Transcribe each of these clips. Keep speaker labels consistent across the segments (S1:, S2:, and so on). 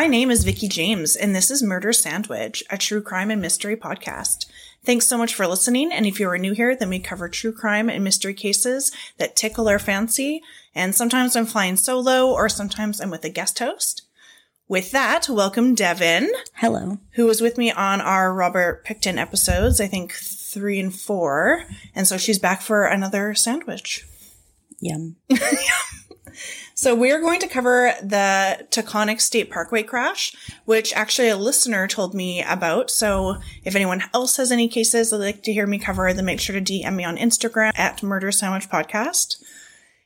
S1: My name is Vicki James, and this is Murder Sandwich, a true crime and mystery podcast. Thanks so much for listening. And if you are new here, then we cover true crime and mystery cases that tickle our fancy. And sometimes I'm flying solo, or sometimes I'm with a guest host. With that, welcome Devan,
S2: Hello.
S1: who was with me on our Robert Pickton episodes, I think three and four. And so she's back for another sandwich.
S2: Yum.
S1: So we're going to cover the Taconic State Parkway crash, which actually a listener told me about. So if anyone else has any cases they'd like to hear me cover, then make sure to DM me on Instagram at Murder Sandwich Podcast.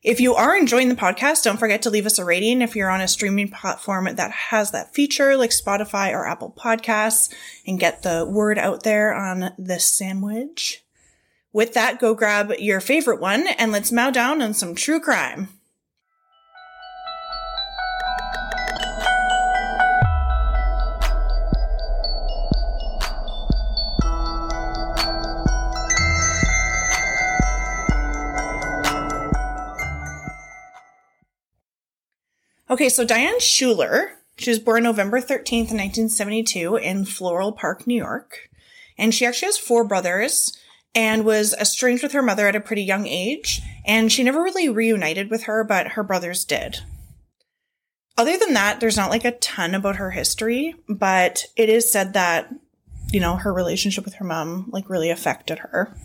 S1: If you are enjoying the podcast, don't forget to leave us a rating if you're on a streaming platform that has that feature like Spotify or Apple Podcasts and get the word out there on the sandwich. With that, go grab your favorite one and let's mow down on some true crime. Okay, so Diane Schuler, she was born November 13th, 1972 in Floral Park, New York. And she actually has four brothers and was estranged with her mother at a pretty young age. And she never really reunited with her, but her brothers did. Other than that, there's not like a ton about her history, but it is said that, you know, her relationship with her mom like really affected her.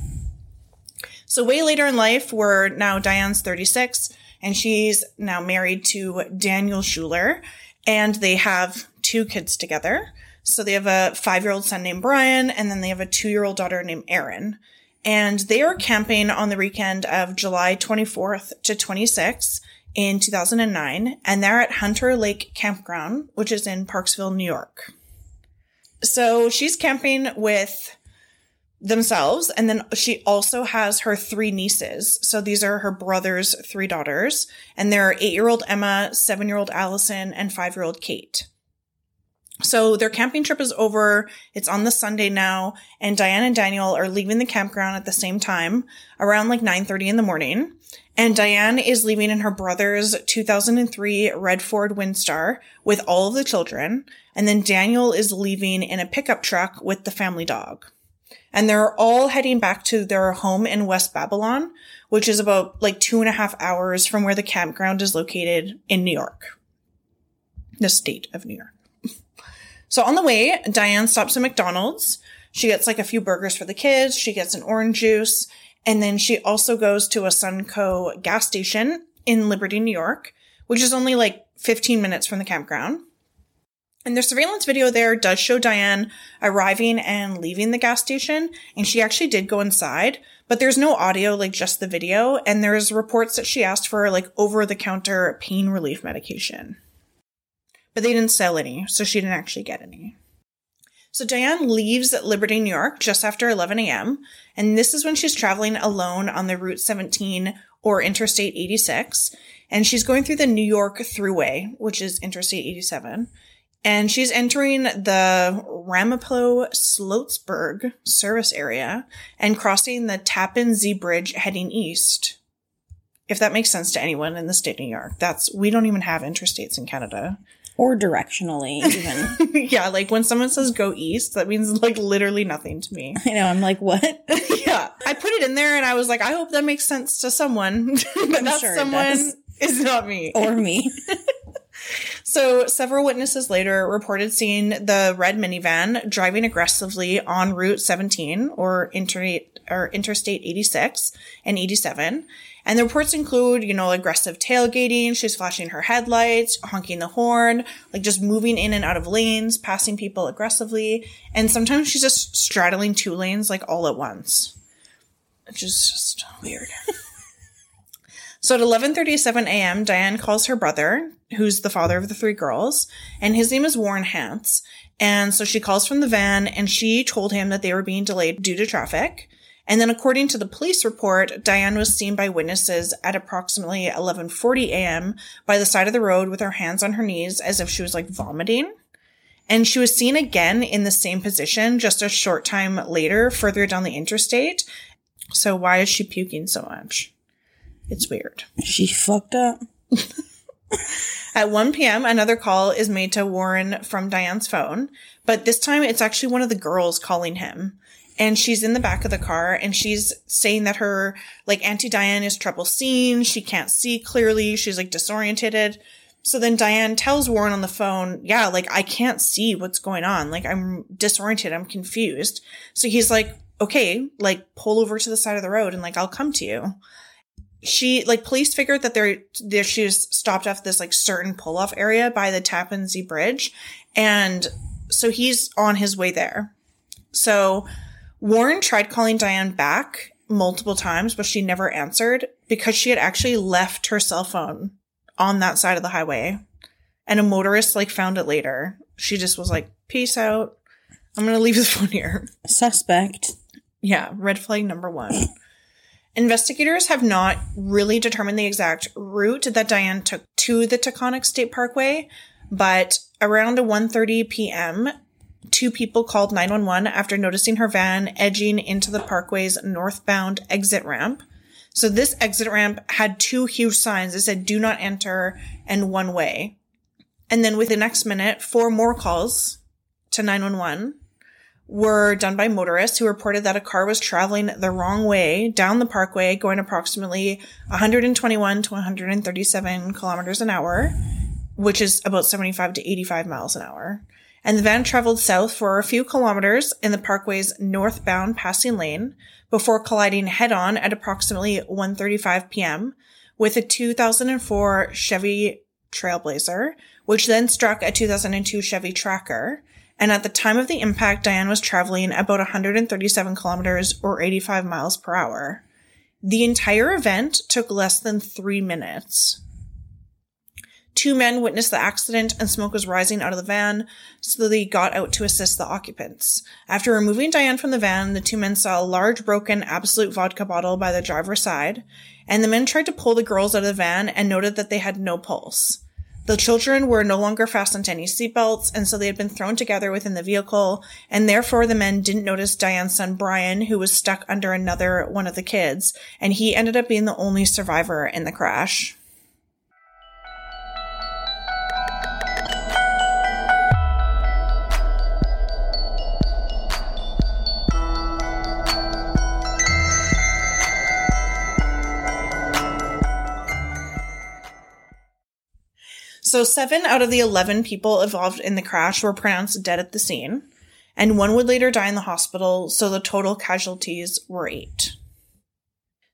S1: So way later in life, we're now Diane's 36 and she's now married to Daniel Schuler and they have two kids together. So they have a five year old son named Brian and then they have a two year old daughter named Erin. And they are camping on the weekend of July 24th to 26th in 2009 and they're at Hunter Lake Campground, which is in Parksville, New York. So she's camping with themselves. And then she also has her three nieces. So these are her brother's three daughters. And they're eight year old Emma, seven year old Allison, and five year old Kate. So their camping trip is over. It's on the Sunday now. And Diane and Daniel are leaving the campground at the same time around like 9.30 in the morning. And Diane is leaving in her brother's 2003 Red Ford Windstar with all of the children. And then Daniel is leaving in a pickup truck with the family dog and they're all heading back to their home in West Babylon, which is about like two and a half hours from where the campground is located in New York, the state of New York. So on the way, Diane stops at McDonald's. She gets like a few burgers for the kids. She gets an orange juice. And then she also goes to a Sunoco gas station in Liberty, New York, which is only like 15 minutes from the campground. And their surveillance video there does show Diane arriving and leaving the gas station, and she actually did go inside, but there's no audio, like just the video, and there's reports that she asked for like over the counter pain relief medication. But they didn't sell any, so she didn't actually get any. So Diane leaves at Liberty, New York just after 11 a.m., and this is when she's traveling alone on the Route 17 or Interstate 86, and she's going through the New York Thruway, which is Interstate 87 and she's entering the Ramapo Sloatsburg service area and crossing the Tappan Zee Bridge heading east. If that makes sense to anyone in the state of New York, that's we don't even have interstates in Canada.
S2: Or directionally, even.
S1: yeah, like when someone says go east, that means like literally nothing to me.
S2: I know, I'm like, what?
S1: yeah. I put it in there and I was like, I hope that makes sense to someone. but that
S2: sure
S1: someone is not me.
S2: or me.
S1: So, several witnesses later reported seeing the red minivan driving aggressively on Route 17 or Interstate or Interstate 86 and 87. And the reports include, you know, aggressive tailgating. She's flashing her headlights, honking the horn, like just moving in and out of lanes, passing people aggressively. And sometimes she's just straddling two lanes like all at once. Which is just weird. So at 11:37 a.m., Diane calls her brother, who's the father of the three girls, and his name is Warren Hance. And so she calls from the van and she told him that they were being delayed due to traffic. And then according to the police report, Diane was seen by witnesses at approximately 11:40 a.m. by the side of the road with her hands on her knees as if she was like vomiting. And she was seen again in the same position just a short time later further down the interstate. So why is she puking so much? It's weird.
S2: She fucked up.
S1: At 1 p.m., another call is made to Warren from Diane's phone, but this time it's actually one of the girls calling him. And she's in the back of the car and she's saying that her, like, Auntie Diane is trouble seeing. She can't see clearly. She's like disoriented. So then Diane tells Warren on the phone, yeah, like, I can't see what's going on. Like, I'm disoriented. I'm confused. So he's like, okay, like, pull over to the side of the road and like, I'll come to you she like police figured that they're, they're she was stopped off this like certain pull off area by the Tappan Zee Bridge, and so he's on his way there. So Warren tried calling Diane back multiple times, but she never answered because she had actually left her cell phone on that side of the highway, and a motorist like found it later. She just was like, "Peace out. I'm gonna leave this phone here."
S2: Suspect.
S1: Yeah, red flag number one. Investigators have not really determined the exact route that Diane took to the Taconic State Parkway, but around 1:30 p.m., two people called 911 after noticing her van edging into the parkway's northbound exit ramp. So this exit ramp had two huge signs that said "Do not enter" and "One way." And then within the next minute, four more calls to 911 were done by motorists who reported that a car was traveling the wrong way down the parkway, going approximately 121 to 137 kilometers an hour, which is about 75 to 85 miles an hour. And the van traveled south for a few kilometers in the parkway's northbound passing lane before colliding head on at approximately 1:35 p.m. with a 2004 Chevy Trailblazer, which then struck a 2002 Chevy Tracker and at the time of the impact, Diane was traveling about 137 kilometers or 85 miles per hour. The entire event took less than three minutes. Two men witnessed the accident and smoke was rising out of the van, so they got out to assist the occupants. After removing Diane from the van, the two men saw a large broken Absolut vodka bottle by the driver's side, and the men tried to pull the girls out of the van and noted that they had no pulse. The children were no longer fastened to any seatbelts, and so they had been thrown together within the vehicle, and therefore the men didn't notice Diane's son Brian, who was stuck under another one of the kids, and he ended up being the only survivor in the crash. So seven out of the 11 people involved in the crash were pronounced dead at the scene, and one would later die in the hospital, so the total casualties were eight.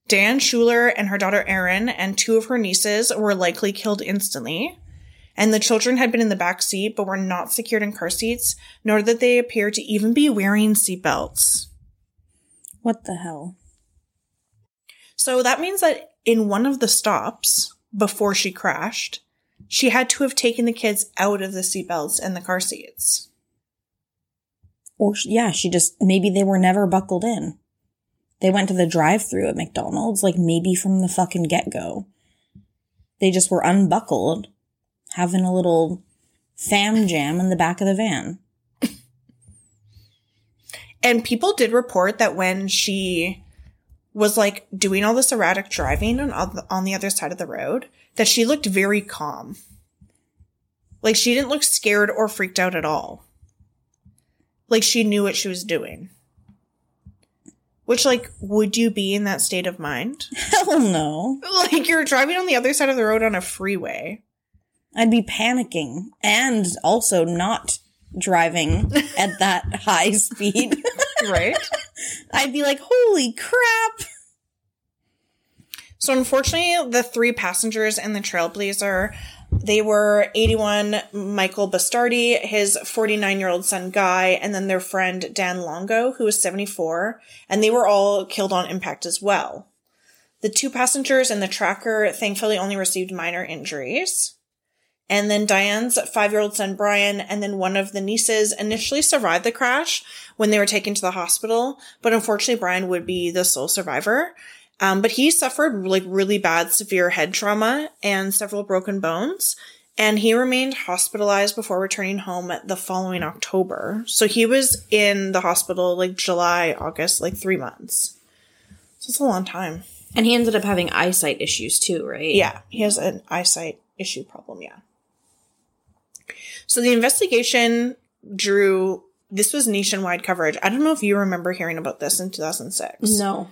S1: Dan Schuler and her daughter Erin and two of her nieces were likely killed instantly, and the children had been in the back seat but were not secured in car seats, nor did they appear to even be wearing seatbelts.
S2: What the hell?
S1: So that means that in one of the stops before she crashed, she had to have taken the kids out of the seatbelts and the car seats.
S2: Or, yeah, she just, maybe they were never buckled in. They went to the drive through at McDonald's, like maybe from the fucking get go. They just were unbuckled, having a little fam jam in the back of the van.
S1: and people did report that when she was like doing all this erratic driving on, on the other side of the road, that she looked very calm. Like she didn't look scared or freaked out at all. Like she knew what she was doing. Which, like, would you be in that state of mind?
S2: Hell no.
S1: Like you're driving on the other side of the road on a freeway.
S2: I'd be panicking and also not driving at that high speed.
S1: Right?
S2: I'd be like, holy crap.
S1: So unfortunately, the three passengers in the Trailblazer, they were 81 Michael Bastardi, his 49 year old son Guy, and then their friend Dan Longo, who was 74, and they were all killed on impact as well. The two passengers in the tracker thankfully only received minor injuries. And then Diane's five year old son Brian and then one of the nieces initially survived the crash when they were taken to the hospital, but unfortunately Brian would be the sole survivor. Um, but he suffered like really bad severe head trauma and several broken bones. And he remained hospitalized before returning home the following October. So he was in the hospital like July, August, like three months. So it's a long time.
S3: And he ended up having eyesight issues too, right?
S1: Yeah, he has an eyesight issue problem, yeah. So the investigation drew this was nationwide coverage. I don't know if you remember hearing about this in 2006.
S2: No.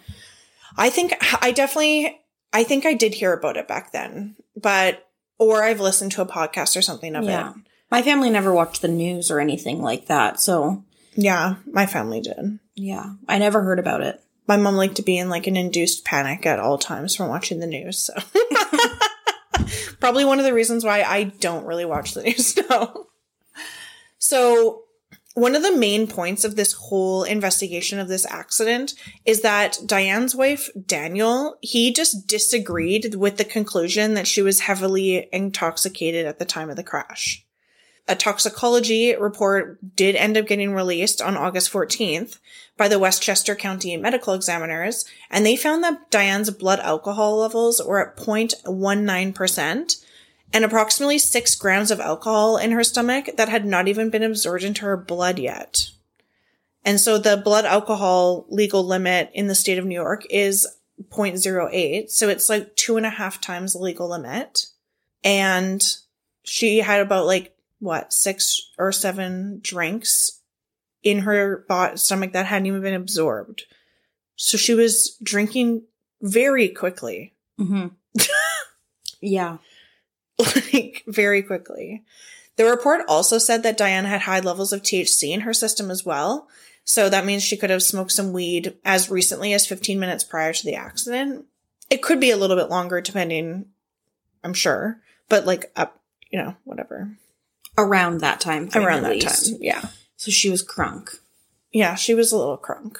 S1: I think I definitely I think I did hear about it back then, but or I've listened to a podcast or something of
S2: Yeah.
S1: it.
S2: My family never watched the news or anything like that. So,
S1: Yeah, my family did.
S2: yeah, I never heard about it.
S1: My mom liked to be in like an induced panic at all times from watching the news. So probably one of the reasons why I don't really watch the news now. So one of the main points of this whole investigation of this accident is that Diane's wife, Daniel, he just disagreed with the conclusion that she was heavily intoxicated at the time of the crash. A toxicology report did end up getting released on August 14th by the Westchester County medical examiners, and they found that Diane's blood alcohol levels were at 0.19% and approximately six grams of alcohol in her stomach that had not even been absorbed into her blood yet. And so the blood alcohol legal limit in the state of New York is 0.08. So it's like two and a half times the legal limit. And she had about like, what, six or seven drinks in her stomach that hadn't even been absorbed. So she was drinking very quickly.
S2: Mm-hmm. yeah.
S1: like very quickly. The report also said that Diane had high levels of THC in her system as well. So that means she could have smoked some weed as recently as 15 minutes prior to the accident. It could be a little bit longer depending, I'm sure, but like up, you know, whatever.
S2: Around that time.
S1: Around that
S2: least.
S1: time. Yeah.
S2: So she was crunk.
S1: Yeah, she was a little crunk.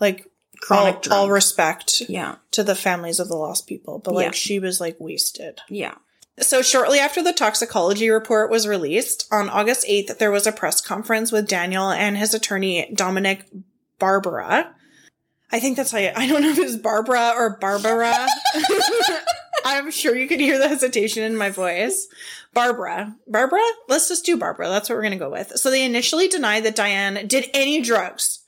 S1: Like
S2: Chronic
S1: all,
S2: drunk.
S1: all respect
S2: Yeah.
S1: to the families of the lost people, but like
S2: Yeah.
S1: she was like wasted.
S2: Yeah.
S1: So shortly after the toxicology report was released, on August 8th, there was a press conference with Daniel and his attorney, Dominic Barbara. I think that's how you, I don't know if it's Barbara or Barbara. I'm sure you could hear the hesitation in my voice. Barbara. Barbara? Let's just do Barbara. That's what we're going to go with. So they initially denied that Diane did any drugs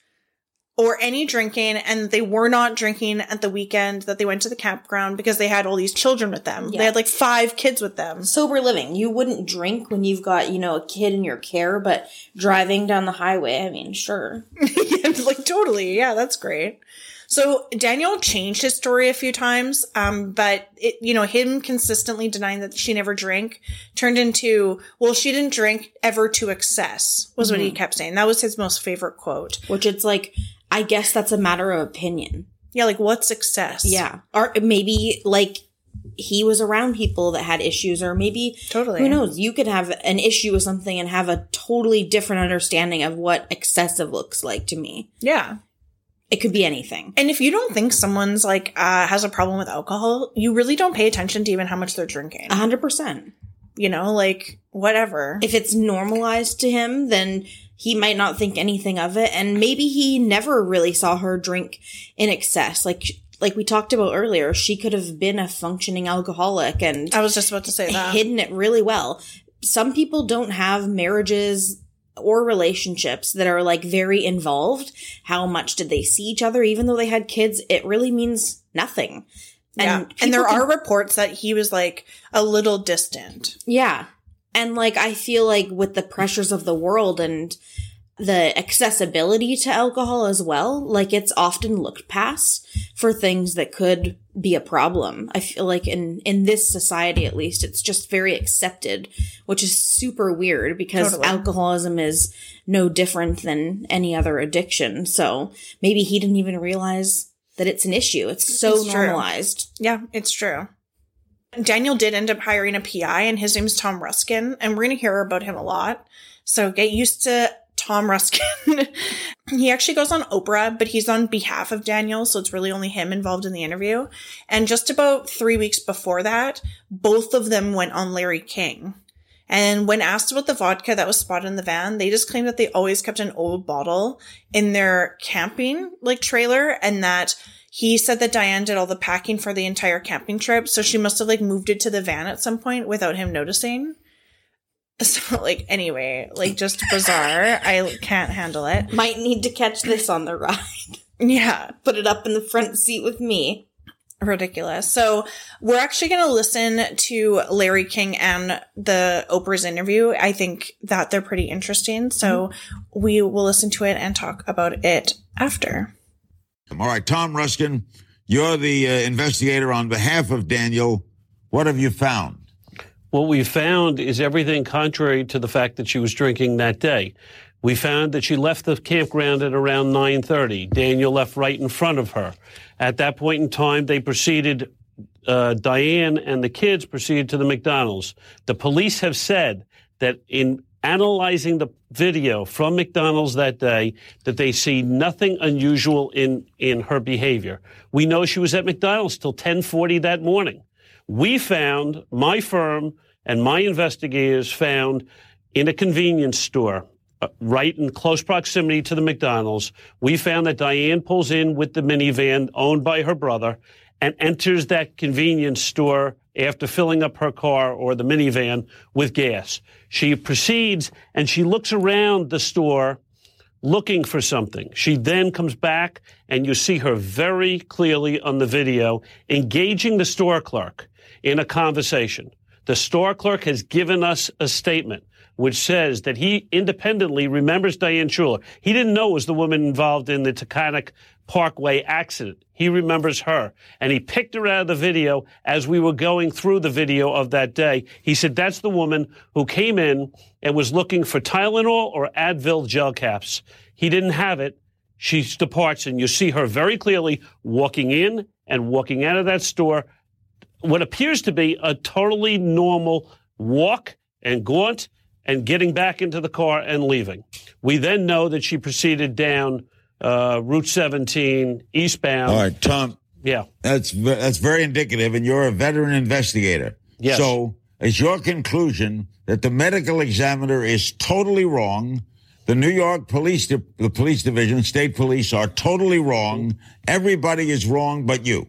S1: or any drinking and they were not drinking at the weekend that they went to the campground because they had all these children with them.
S2: Yeah.
S1: They had like five kids with them.
S2: Sober living. You wouldn't drink when you've got, you know, a kid in your care, but driving down the highway, I mean, sure.
S1: yeah, like totally. Yeah, that's great. So Daniel changed his story a few times, um, but it, you know, him consistently denying that she never drank turned into, well, she didn't drink ever to excess, was what he kept saying. That was his most favorite quote.
S2: Which it's like, I guess that's a matter of opinion.
S1: Yeah, like what's success?
S2: Yeah. Or maybe like he was around people that had issues, or maybe
S1: Totally.
S2: who knows? You could have an issue with something and have a totally different understanding of what excessive looks like to me.
S1: Yeah.
S2: It could be anything.
S1: And if you don't think someone's like, uh, has a problem with alcohol, you really don't pay attention to even how much they're drinking.
S2: A hundred percent.
S1: You know, like whatever.
S2: If it's normalized to him, then he might not think anything of it, and maybe he never really saw her drink in excess. Like like we talked about earlier, she could have been a functioning alcoholic and
S1: I was just about to say that.
S2: hidden it really well. Some people don't have marriages or relationships that are like very involved. How much did they see each other? Even though they had kids, it really means nothing.
S1: yeah.
S2: And,
S1: And there
S2: people
S1: are reports that he was like a little distant.
S2: Yeah. And like I feel like with the pressures of the world and the accessibility to alcohol as well, like it's often looked past for things that could be a problem. I feel like in in this society at least it's just very accepted, which is super weird because
S1: Totally.
S2: alcoholism is no different than any other addiction. So maybe he didn't even realize that it's an issue. It's so
S1: It's true.
S2: normalized.
S1: Yeah, it's true. Daniel did end up hiring a PI, and his name's Tom Ruskin, and we're going to hear about him a lot. So get used to Tom Ruskin. he actually goes on Oprah, but he's on behalf of Daniel, so it's really only him involved in the interview. And just about three weeks before that, both of them went on Larry King. And when asked about the vodka that was spotted in the van, they just claimed that they always kept an old bottle in their camping like trailer and that he said that Diane did all the packing for the entire camping trip. So she must have like moved it to the van at some point without him noticing. So like anyway, like just bizarre. I can't handle it.
S2: Might need to catch this on the ride.
S1: Yeah.
S2: Put it up in the front seat with me.
S1: ridiculous. So we're actually going to listen to Larry King and the Oprah's interview. I think that they're pretty interesting. So mm-hmm. we will listen to it and talk about it after.
S3: All right, Tom Ruskin, you're the uh, investigator on behalf of Daniel. What have you found?
S4: What we found is everything contrary to the fact that she was drinking that day. We found that she left the campground at around 9:30. Daniel left right in front of her. At that point in time, they proceeded. Uh, Diane and the kids proceeded to the McDonald's. The police have said that in analyzing the video from McDonald's that day, that they see nothing unusual in in her behavior. We know she was at McDonald's till 10:40 that morning. We found my firm and my investigators found in a convenience store uh, right in close proximity to the McDonald's. We found that Diane pulls in with the minivan owned by her brother and enters that convenience store after filling up her car or the minivan with gas. She proceeds and she looks around the store looking for something. She then comes back and you see her very clearly on the video engaging the store clerk in a conversation. The store clerk has given us a statement which says that he independently remembers Diane Schuler. He didn't know it was the woman involved in the Taconic Parkway accident. He remembers her. And he picked her out of the video as we were going through the video of that day. He said, that's the woman who came in and was looking for Tylenol or Advil gel caps. He didn't have it. She departs and you see her very clearly walking in and walking out of that store. What appears to be a totally normal walk and gaunt and getting back into the car and leaving. We then know that she proceeded down uh, Route 17 eastbound.
S3: All right, Tom.
S4: Yeah,
S3: that's that's very indicative, and you're a veteran investigator.
S4: Yes.
S3: So, is your conclusion that the medical examiner is totally wrong? The New York Police, the police division, state police are totally wrong. Everybody is wrong, but you.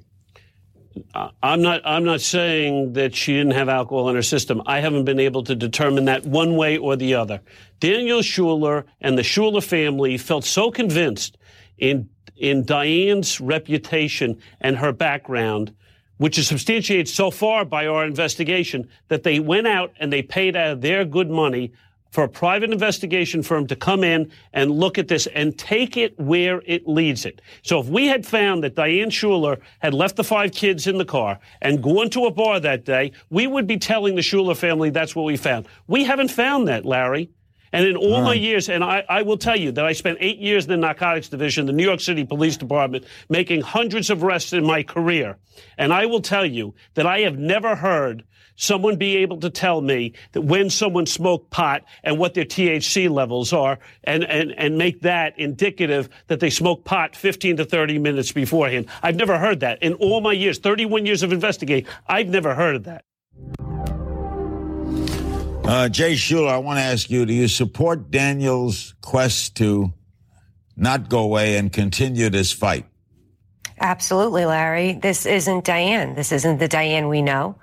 S4: I'm not. I'm not saying that she didn't have alcohol in her system. I haven't been able to determine that one way or the other. Daniel Schuler and the Schuler family felt so convinced in in Diane's reputation and her background, which is substantiated so far by our investigation, that they went out and they paid out their good money for a private investigation firm to come in and look at this and take it where it leads it. So if we had found that Diane Schuler had left the five kids in the car and gone to a bar that day, we would be telling the Schuler family that's what we found. We haven't found that, Larry. And in all, all right. my years, and I, I, will tell you that I spent eight years in the narcotics division, the New York City Police Department, making hundreds of arrests in my career. And I will tell you that I have never heard someone be able to tell me that when someone smoked pot and what their THC levels are and, and, and make that indicative that they smoked pot 15 to 30 minutes beforehand. I've never heard that. In all my years, 31 years of investigating, I've never heard of that.
S3: Uh, Jay Schuler, I want to ask you, do you support Daniel's quest to not go away and continue this fight?
S5: Absolutely, Larry. This isn't Diane. This isn't the Diane we know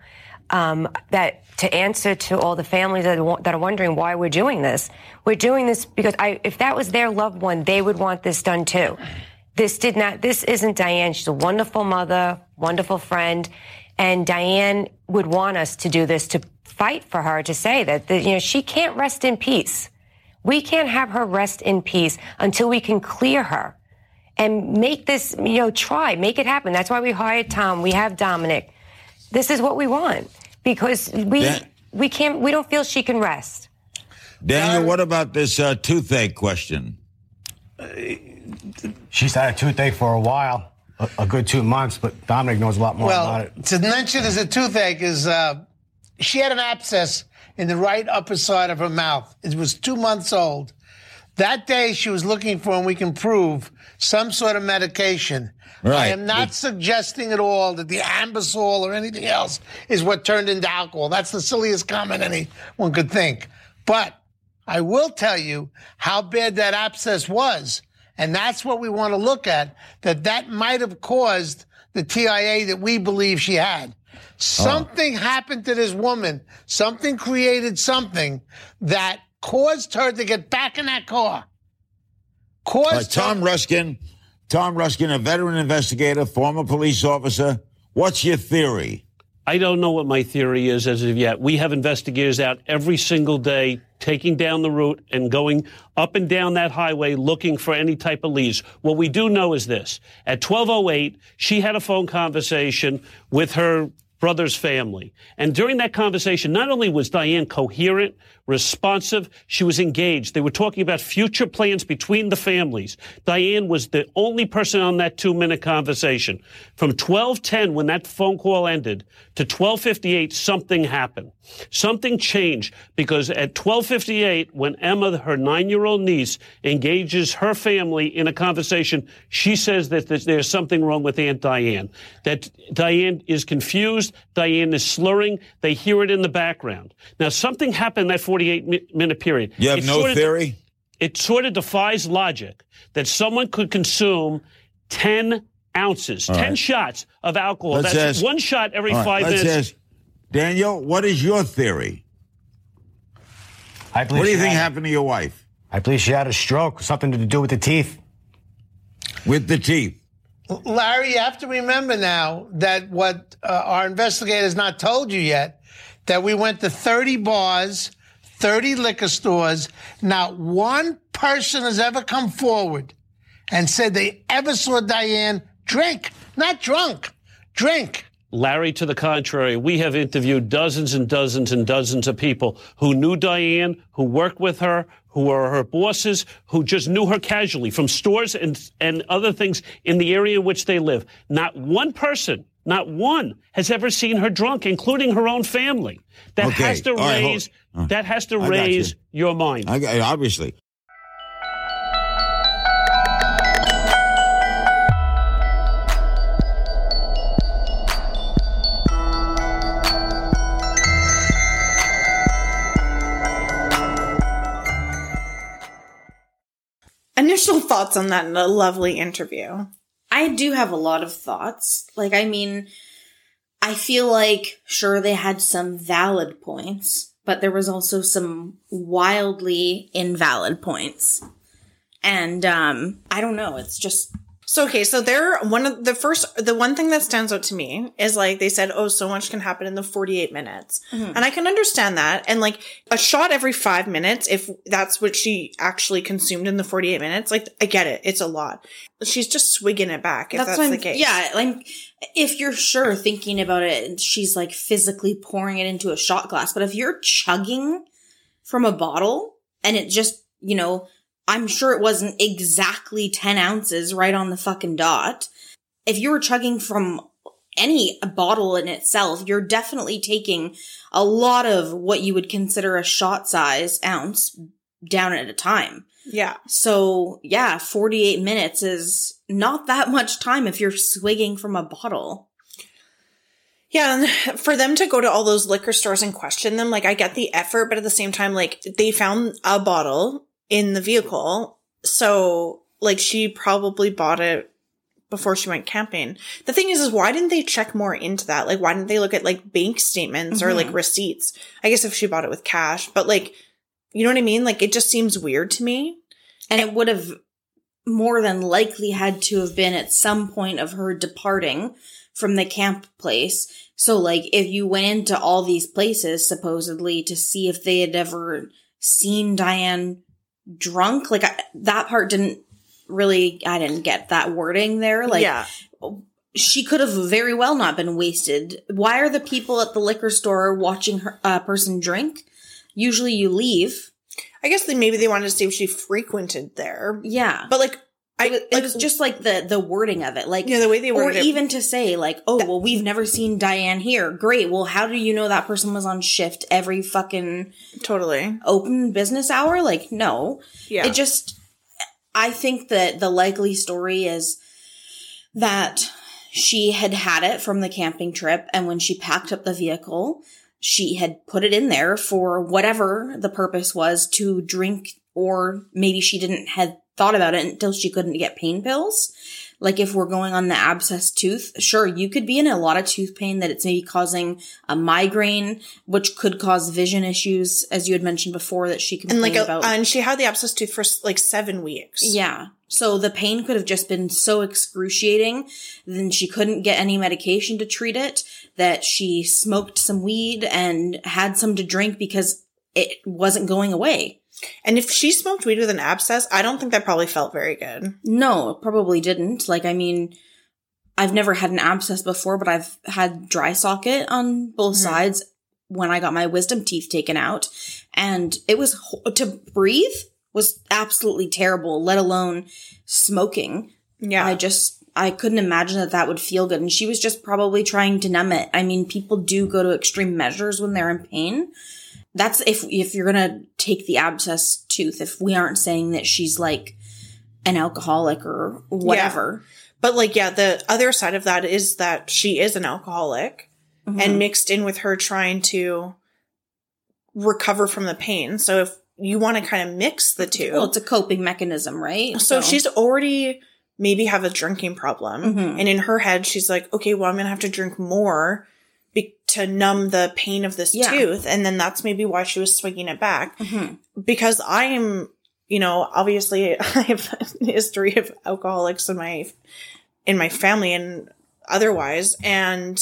S5: um, that to answer to all the families that are, that are wondering why we're doing this. We're doing this because I, if that was their loved one, they would want this done too. This did not, this isn't Diane. She's a wonderful mother, wonderful friend. And Diane would want us to do this to fight for her to say that, that you know, she can't rest in peace. We can't have her rest in peace until we can clear her and make this, you know, try, make it happen. That's why we hired Tom. We have Dominic. This is what we want because we Dan- we can't we don't feel she can rest.
S3: Daniel, what about this uh, toothache question?
S6: She's had a toothache for a while, a, a, good two months, but Dominic knows a lot more
S7: well,
S6: about it.
S7: To mention as a toothache is uh, she had an abscess in the right upper side of her mouth. It was two months old. That day she was looking for, and we can prove, some sort of medication. Right. I am not suggesting at all that the Anbesol or anything else is what turned into alcohol. That's the silliest comment anyone could think. But I will tell you how bad that abscess was. And that's what we want to look at, that that might have caused the TIA that we believe she had. Oh. Something oh. happened to this woman. Something created something that caused her to get back in that car. Caused
S3: Tom Ruskin Tom Ruskin, a veteran investigator, former police officer. What's your theory?
S4: I don't know what my theory is as of yet. We have investigators out every single day taking down the route and going up and down that highway looking for any type of leads. What we do know is this. At 1208, she had a phone conversation with her brother's family. And during that conversation, not only was Diane coherent, responsive, she was engaged. They were talking about future plans between the families. Diane was the only person on that two minute conversation. From 1210, when that phone call ended, to 1258, something happened. Something changed because at 1258, when Emma, her nine year old niece, engages her family in a conversation, she says that there's something wrong with Aunt Diane. That Diane is confused. Diane is slurring. They hear it in the background. Now, something happened that 48 minute period.
S3: You have
S4: It
S3: no
S4: sort of-
S3: theory?
S4: it sort of defies logic that someone could consume 10 ounces, 10
S3: right.
S4: shots of alcohol.
S3: Let's
S4: That's
S3: ask-
S4: one shot every
S3: All right,
S4: five
S3: let's
S4: minutes.
S3: ask- Daniel, what is your theory?
S6: I
S3: What do you think
S6: had-
S3: happened to your wife
S6: I believe she had a stroke, something to do with the teeth.
S3: with the teeth?
S7: Larry, you have to remember now that what uh, our investigators not told you yet, that we went to 30 bars, 30 liquor stores. Not one person has ever come forward and said they ever saw Diane drink, not drunk, drink.
S4: Larry, to the contrary, we have interviewed dozens and dozens and dozens of people who knew Diane, who worked with her, who were her bosses, who just knew her casually from stores and, and other things in the area in which they live. Not one person, not one, has ever seen her drunk, including her own family. That
S3: Okay,
S4: has to
S3: all right,
S4: raise,
S3: uh,
S4: that has to
S3: I
S4: raise
S3: you.
S4: your mind.
S3: I- obviously.
S1: Initial thoughts on that in a lovely interview.
S2: I do have a lot of thoughts. Like, I mean, I feel like, sure, they had some valid points, but there was also some wildly invalid points. And, um, I don't know. It's just,
S1: So okay, so they're one of the first the one thing that stands out to me is like they said, oh, so much can happen in the 48 minutes. Mm-hmm. And I can understand that. And like a shot every five minutes, if that's what she actually consumed in the 48 minutes, like I get it. It's a lot. She's just swigging it back if that's,
S2: what
S1: the case.
S2: Yeah, like if you're sure thinking about it, she's like physically pouring it into a shot glass. But if you're chugging from a bottle and it just, you know, I'm sure it wasn't exactly 10 ounces right on the fucking dot. If you were chugging from any bottle in itself, you're definitely taking a lot of what you would consider a shot size ounce down at a time.
S1: Yeah.
S2: So yeah, 48 minutes is not that much time if you're swigging from a bottle.
S1: Yeah, and for them to go to all those liquor stores and question them, like I get the effort, but at the same time, like they found a bottle in the vehicle. So like she probably bought it before she went camping. The thing is, is why didn't they check more into that? Like why didn't they look at like bank statements or like mm-hmm. receipts? I guess if she bought it with cash, but like, you know what I mean? Like it just seems weird to me.
S2: And it would have more than likely had to have been at some point of her departing from the camp place. So like if you went into all these places supposedly to see if they had ever seen Diane drunk, like I, that part didn't really, I didn't get that wording there. Like
S1: yeah.
S2: she could have very well not been wasted. Why are the people at the liquor store watching her a person drink? Usually you leave.
S1: I guess they maybe they wanted to see if she frequented there.
S2: Yeah.
S1: But like I
S2: it was, it
S1: like,
S2: was just like the the wording of it, like
S1: Yeah, the way they
S2: or
S1: worded it-
S2: even to say like, oh well, we've never seen Diane here. Great. Well, how do you know that person was on shift every fucking
S1: totally.
S2: open business hour? Like, no.
S1: Yeah.
S2: It just, I think that the likely story is that she had had it from the camping trip, and when she packed up the vehicle, she had put it in there for whatever the purpose was to drink, or maybe she didn't had thought about it until she couldn't get pain pills. like if we're going on the abscess tooth, sure, you could be in a lot of tooth pain that it's maybe causing a migraine, which could cause vision issues, as you had mentioned before that she
S1: and like, a,
S2: about.
S1: and she had the abscess tooth for like seven weeks.
S2: Yeah. So the pain could have just been so excruciating. Then she couldn't get any medication to treat it, that she smoked some weed and had some to drink because it wasn't going away.
S1: And if she smoked weed with an abscess, I don't think that probably felt very good.
S2: No, it probably didn't. Like, I mean, I've never had an abscess before, but I've had dry socket on both mm-hmm. sides when I got my wisdom teeth taken out. And it was to breathe was absolutely terrible, let alone smoking.
S1: Yeah.
S2: I just, I couldn't imagine that that would feel good. And she was just probably trying to numb it. I mean, people do go to extreme measures when they're in pain. That's if, if you're going to take the abscess tooth, if we aren't saying that she's like an alcoholic or whatever.
S1: But like, yeah, the other side of that is that she is an alcoholic
S2: Mm-hmm.
S1: and mixed in with her trying to recover from the pain. So if you want to kind of mix the two,
S2: Well, it's a coping mechanism, right?
S1: so she's already maybe have a drinking problem.
S2: Mhm.
S1: And in her head, she's like, okay, well, I'm going to have to drink more be- to numb the pain of this
S2: Yeah.
S1: tooth. And then that's maybe why she was swinging it back.
S2: Mhm.
S1: Because I am, you know, obviously I have a history of alcoholics in my, in my family and otherwise. And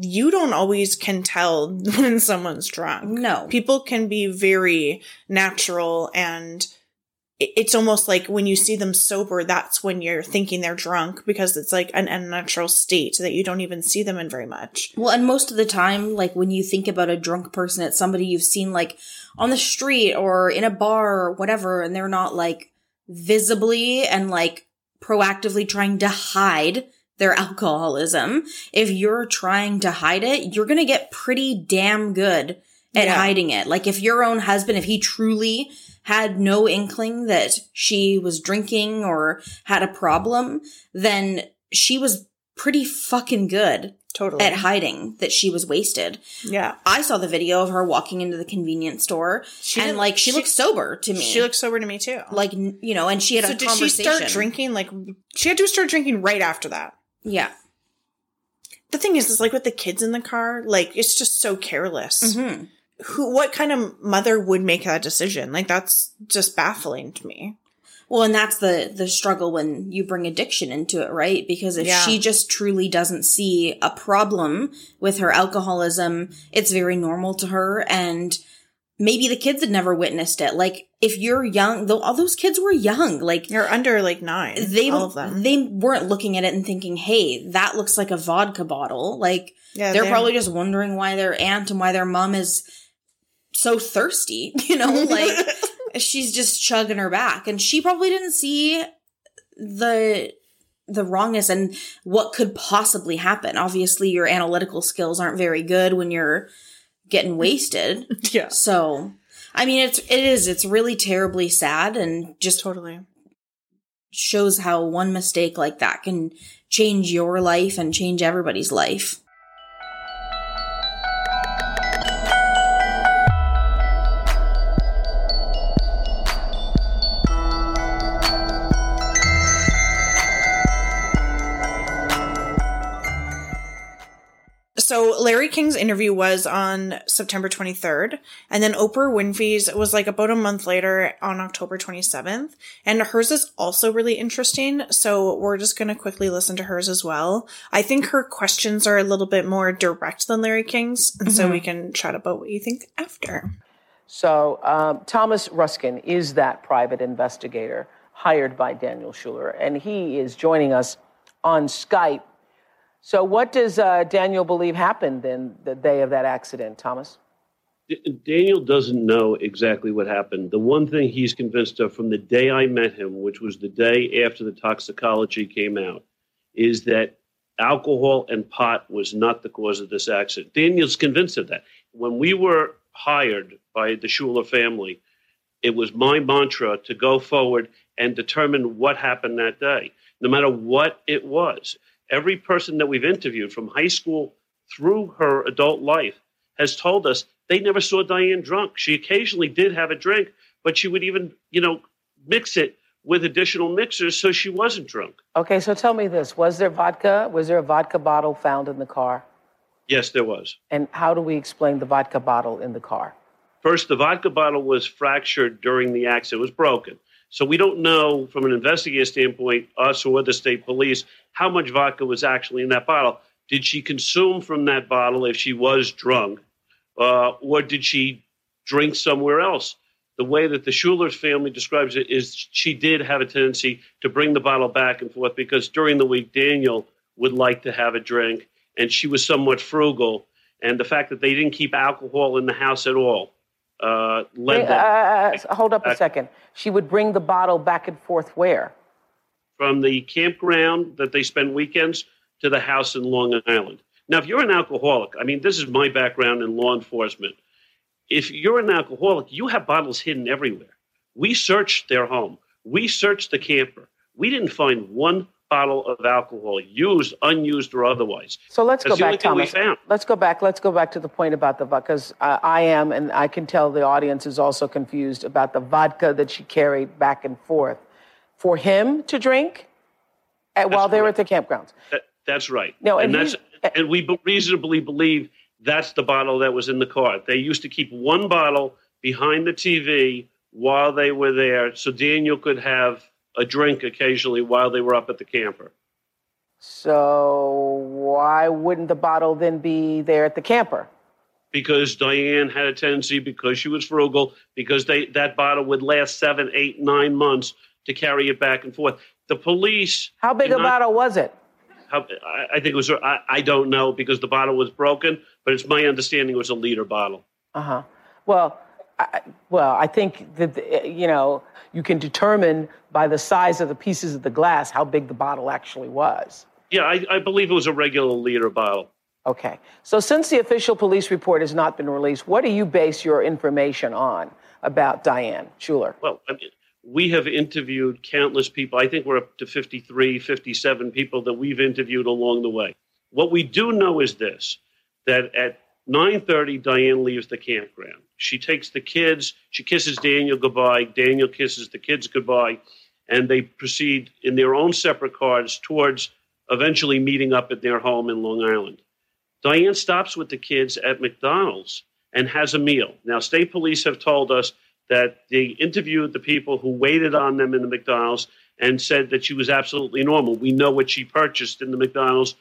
S1: you don't always can tell when someone's drunk.
S2: No.
S1: People can be very natural and it's almost like when you see them sober, that's when you're thinking they're drunk because it's like an unnatural state that you don't even see them in very much.
S2: Well, and most of the time, like when you think about a drunk person, it's somebody you've seen like on the street or in a bar or whatever, and they're not like visibly and like proactively trying to hide their alcoholism. If you're trying to hide it, you're going to get pretty damn good at
S1: Yeah.
S2: hiding it. Like if your own husband, if he truly had no inkling that she was drinking or had a problem, then she was pretty fucking good
S1: Totally.
S2: at hiding that she was wasted.
S1: yeah.
S2: I saw the video of her walking into the convenience store
S1: She
S2: and like she,
S1: she-
S2: looked sober to me.
S1: She looks sober to me too.
S2: like you know, and she had
S1: so
S2: a
S1: did she start drinking? Like she had to start drinking right after that.
S2: Yeah.
S1: The thing is, is like with the kids in the car, like it's just so careless.
S2: Mhm.
S1: Who, what kind of mother would make that decision? Like that's just baffling to me.
S2: Well, and that's the the struggle when you bring addiction into it, right? Because if
S1: Yeah.
S2: she just truly doesn't see a problem with her alcoholism, it's very normal to her and maybe the kids had never witnessed it. Like if you're young, though all those kids were young, like
S1: You're under like nine.
S2: they
S1: all of them.
S2: they weren't looking at it and thinking, "Hey, that looks like a vodka bottle." Like
S1: Yeah,
S2: they're
S1: they-
S2: probably just wondering why their aunt and why their mom is so thirsty, you know, like she's just chugging her back and she probably didn't see the the wrongness and what could possibly happen. Obviously, your analytical skills aren't very good when you're getting wasted.
S1: yeah,
S2: So, I mean, it's it is it's really terribly sad and just
S1: totally.
S2: shows how one mistake like that can change your life and change everybody's life.
S1: Larry King's interview was on September 23rd, and then Oprah Winfrey's was like about a month later on October 27th. And hers is also really interesting, so we're just going to quickly listen to hers as well. I think her questions are a little bit more direct than Larry King's, and so we can chat about what you think after.
S8: So, um, Thomas Ruskin is that private investigator hired by Daniel Schuler, and he is joining us on Skype. So, what does uh, Daniel believe happened then the day of that accident, Thomas?
S4: Daniel doesn't know exactly what happened. The one thing he's convinced of from the day I met him, which was the day after the toxicology came out, is that alcohol and pot was not the cause of this accident. Daniel's convinced of that. When we were hired by the Schuler family, it was my mantra to go forward and determine what happened that day, no matter what it was. Every person that we've interviewed from high school through her adult life has told us they never saw Diane drunk. She occasionally did have a drink, but she would even, you know, mix it with additional mixers so she wasn't drunk.
S8: Okay, so tell me this: Was there vodka? Was there a vodka bottle found in the car?
S4: Yes, there was.
S8: And how do we explain the vodka bottle in the car?
S4: First, the vodka bottle was fractured during the accident. It was broken. So we don't know from an investigative standpoint, us or the state police, how much vodka was actually in that bottle. Did she consume from that bottle if she was drunk? Uh, or did she drink somewhere else? The way that the Schuler's family describes it is she did have a tendency to bring the bottle back and forth because during the week, Daniel would like to have a drink and she was somewhat frugal. And the fact that they didn't keep alcohol in the house at all uh, led
S8: Wait,
S4: them
S8: uh, hold up a second. She would bring the bottle back and forth where?
S4: from the campground that they spend weekends to the house in Long Island. Now, if you're an alcoholic, I mean, this is my background in law enforcement. If you're an alcoholic, you have bottles hidden everywhere. We searched their home, we searched the camper. We didn't find one bottle of alcohol, used, unused, or otherwise.
S8: So let's
S4: That's
S8: go back, Thomas. Let's go back. Let's go back to the point about the vodka, because uh, I am, and I can tell the audience is also confused about the vodka that she carried back and forth for him to drink at, while they were at the campgrounds.
S4: That, that's right.
S8: No, and
S4: that's and we reasonably believe that's the bottle that was in the car. They used to keep one bottle behind the TV while they were there, so Daniel could have a drink occasionally while they were up at the camper.
S8: So why wouldn't the bottle then be there at the camper?
S4: Because Diane had a tendency, because she was frugal, because they that bottle would last seven, eight, nine months to carry it back and forth. The police.
S8: How big a
S4: not-
S8: bottle was it?
S4: How, I, I think it was. I, I don't know because the bottle was broken, but it's my understanding it was a liter bottle.
S8: Uh huh. Well, I, well, I think that you know you can determine by the size of the pieces of the glass how big the bottle actually was.
S4: Yeah, I, I believe it was a regular liter bottle.
S8: Okay. So since the official police report has not been released, what do you base your information on about Diane Schuler?
S4: Well, I mean, we have interviewed countless people. I think we're up to 53, 57 people that we've interviewed along the way. What we do know is this that at 9:30 Diane leaves the campground. She takes the kids, she kisses Daniel goodbye, Daniel kisses the kids goodbye, and they proceed in their own separate cars towards eventually meeting up at their home in Long Island. Diane stops with the kids at McDonald's and has a meal. Now, state police have told us that they interviewed the people who waited on them in the McDonald's and said that she was absolutely normal. We know what she purchased in the McDonald's.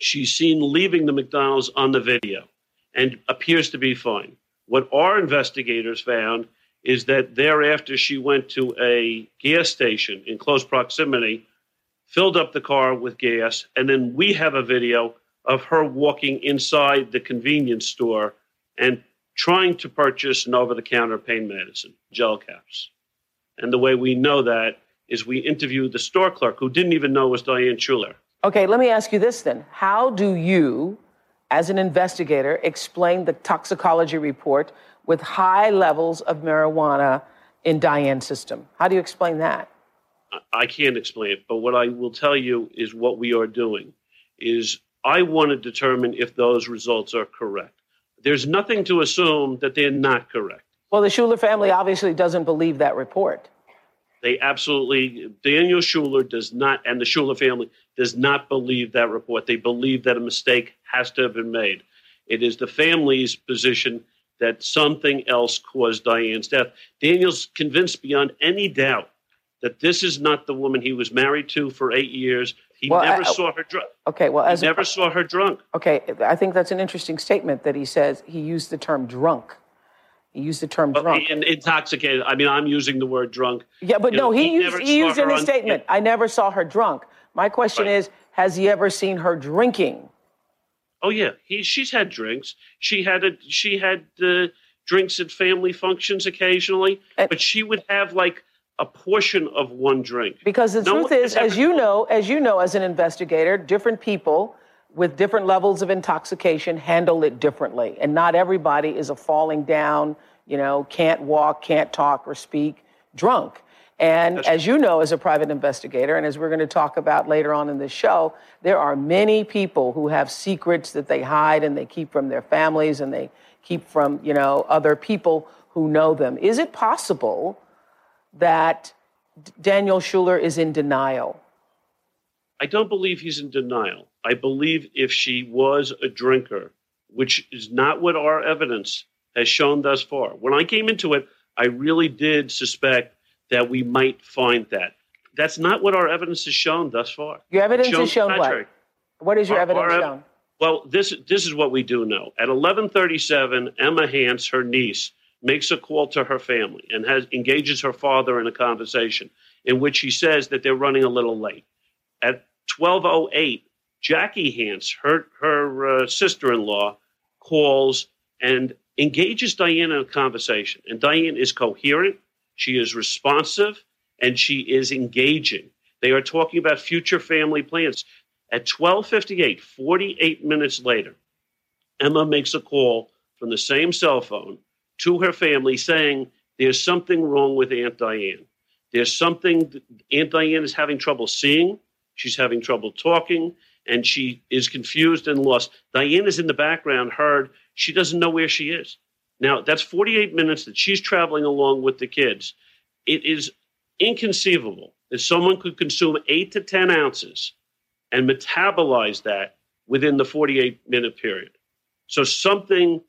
S4: She's seen leaving the McDonald's on the video and appears to be fine. What our investigators found is that thereafter she went to a gas station in close proximity, filled up the car with gas, and then we have a video of her walking inside the convenience store and trying to purchase an over the counter pain medicine, gel caps. And the way we know that is we interviewed the store clerk who didn't even know was Diane Schuler.
S8: Okay, let me ask you this then. How do you, as an investigator, explain the toxicology report with high levels of marijuana in Diane's system? How do you explain that?
S4: I can't explain it, but what I will tell you is what we are doing is I want to determine if those results are correct. There's nothing to assume that they're not correct.
S8: Well, the Schuler family obviously doesn't believe that report.
S4: They absolutely, Daniel Schuler does not, and the Schuler family does not believe that report. They believe that a mistake has to have been made. It is the family's position that something else caused Diane's death. Daniel's convinced beyond any doubt that this is not the woman he was married to for eight years. He
S8: Well,
S4: never
S8: I-
S4: saw her drunk.
S8: Okay, well, as
S4: he
S8: a-
S4: never saw her drunk.
S8: Okay, I think that's an interesting statement that he says he used the term drunk. He used the term
S4: Well,
S8: drunk.
S4: and intoxicated. I mean, I'm using the word drunk.
S8: Yeah, but
S4: You
S8: no,
S4: know,
S8: he, used, he used in his statement, I never saw her drunk. My question
S4: Right.
S8: is, has he ever seen her drinking?
S4: Oh yeah, he she's had drinks. She had a she had uh, drinks at family functions occasionally, but she would have like a portion of one drink.
S8: Because the
S4: No
S8: truth is, as you know, as you know, as an investigator, different people with different levels of intoxication handle it differently, and not everybody is a falling down, you know, can't walk, can't talk or speak, drunk. And as you know, as a private investigator, and as we're going to talk about later on in this show, there are many people who have secrets that they hide and they keep from their families and they keep from, you know, other people who know them. Is it possible that Daniel Schuler is in denial.
S4: I don't believe he's in denial. I believe if she was a drinker, which is not what our evidence has shown thus far. When I came into it, I really did suspect that we might find that. That's not what our evidence has shown thus far.
S8: Your evidence
S4: Shown
S8: has shown
S4: contrary.
S8: what? What is your
S4: Our-
S8: evidence
S4: our
S8: shown?
S4: Well, this this is what we do know. At 11:37, Emma Hance, her niece, makes a call to her family and has engages her father in a conversation in which he says that they're running a little late. At 12:08, Jackie Hance, her her uh, sister-in-law, calls and engages Diane in a conversation. And Diane is coherent, she is responsive, and she is engaging. They are talking about future family plans. At 12:58, 48 minutes later, Emma makes a call from the same cell phone to her family saying there's something wrong with Aunt Diane. There's something Aunt Diane is having trouble seeing, she's having trouble talking, and she is confused and lost. Diane is in the background, heard, she doesn't know where she is. Now, that's 48 minutes that she's traveling along with the kids. It is inconceivable that someone could consume eight to 10 ounces and metabolize that within the 48 minute period. So something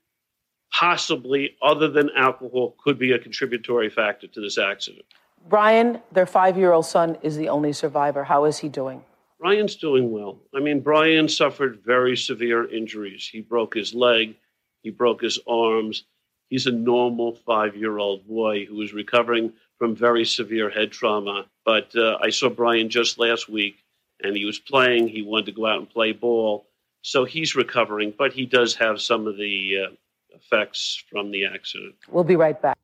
S4: possibly other than alcohol could be a contributory factor to this accident.
S8: Brian, their five-year-old son, is the only survivor. How is he doing?
S4: Brian's doing well. I mean, Brian suffered very severe injuries. He broke his leg, he broke his arms. He's a normal five year old boy who is recovering from very severe head trauma. But uh, I saw Brian just last week and he was playing. He wanted to go out and play ball. So he's recovering, but he does have some of the uh, effects from the accident.
S8: We'll be right back.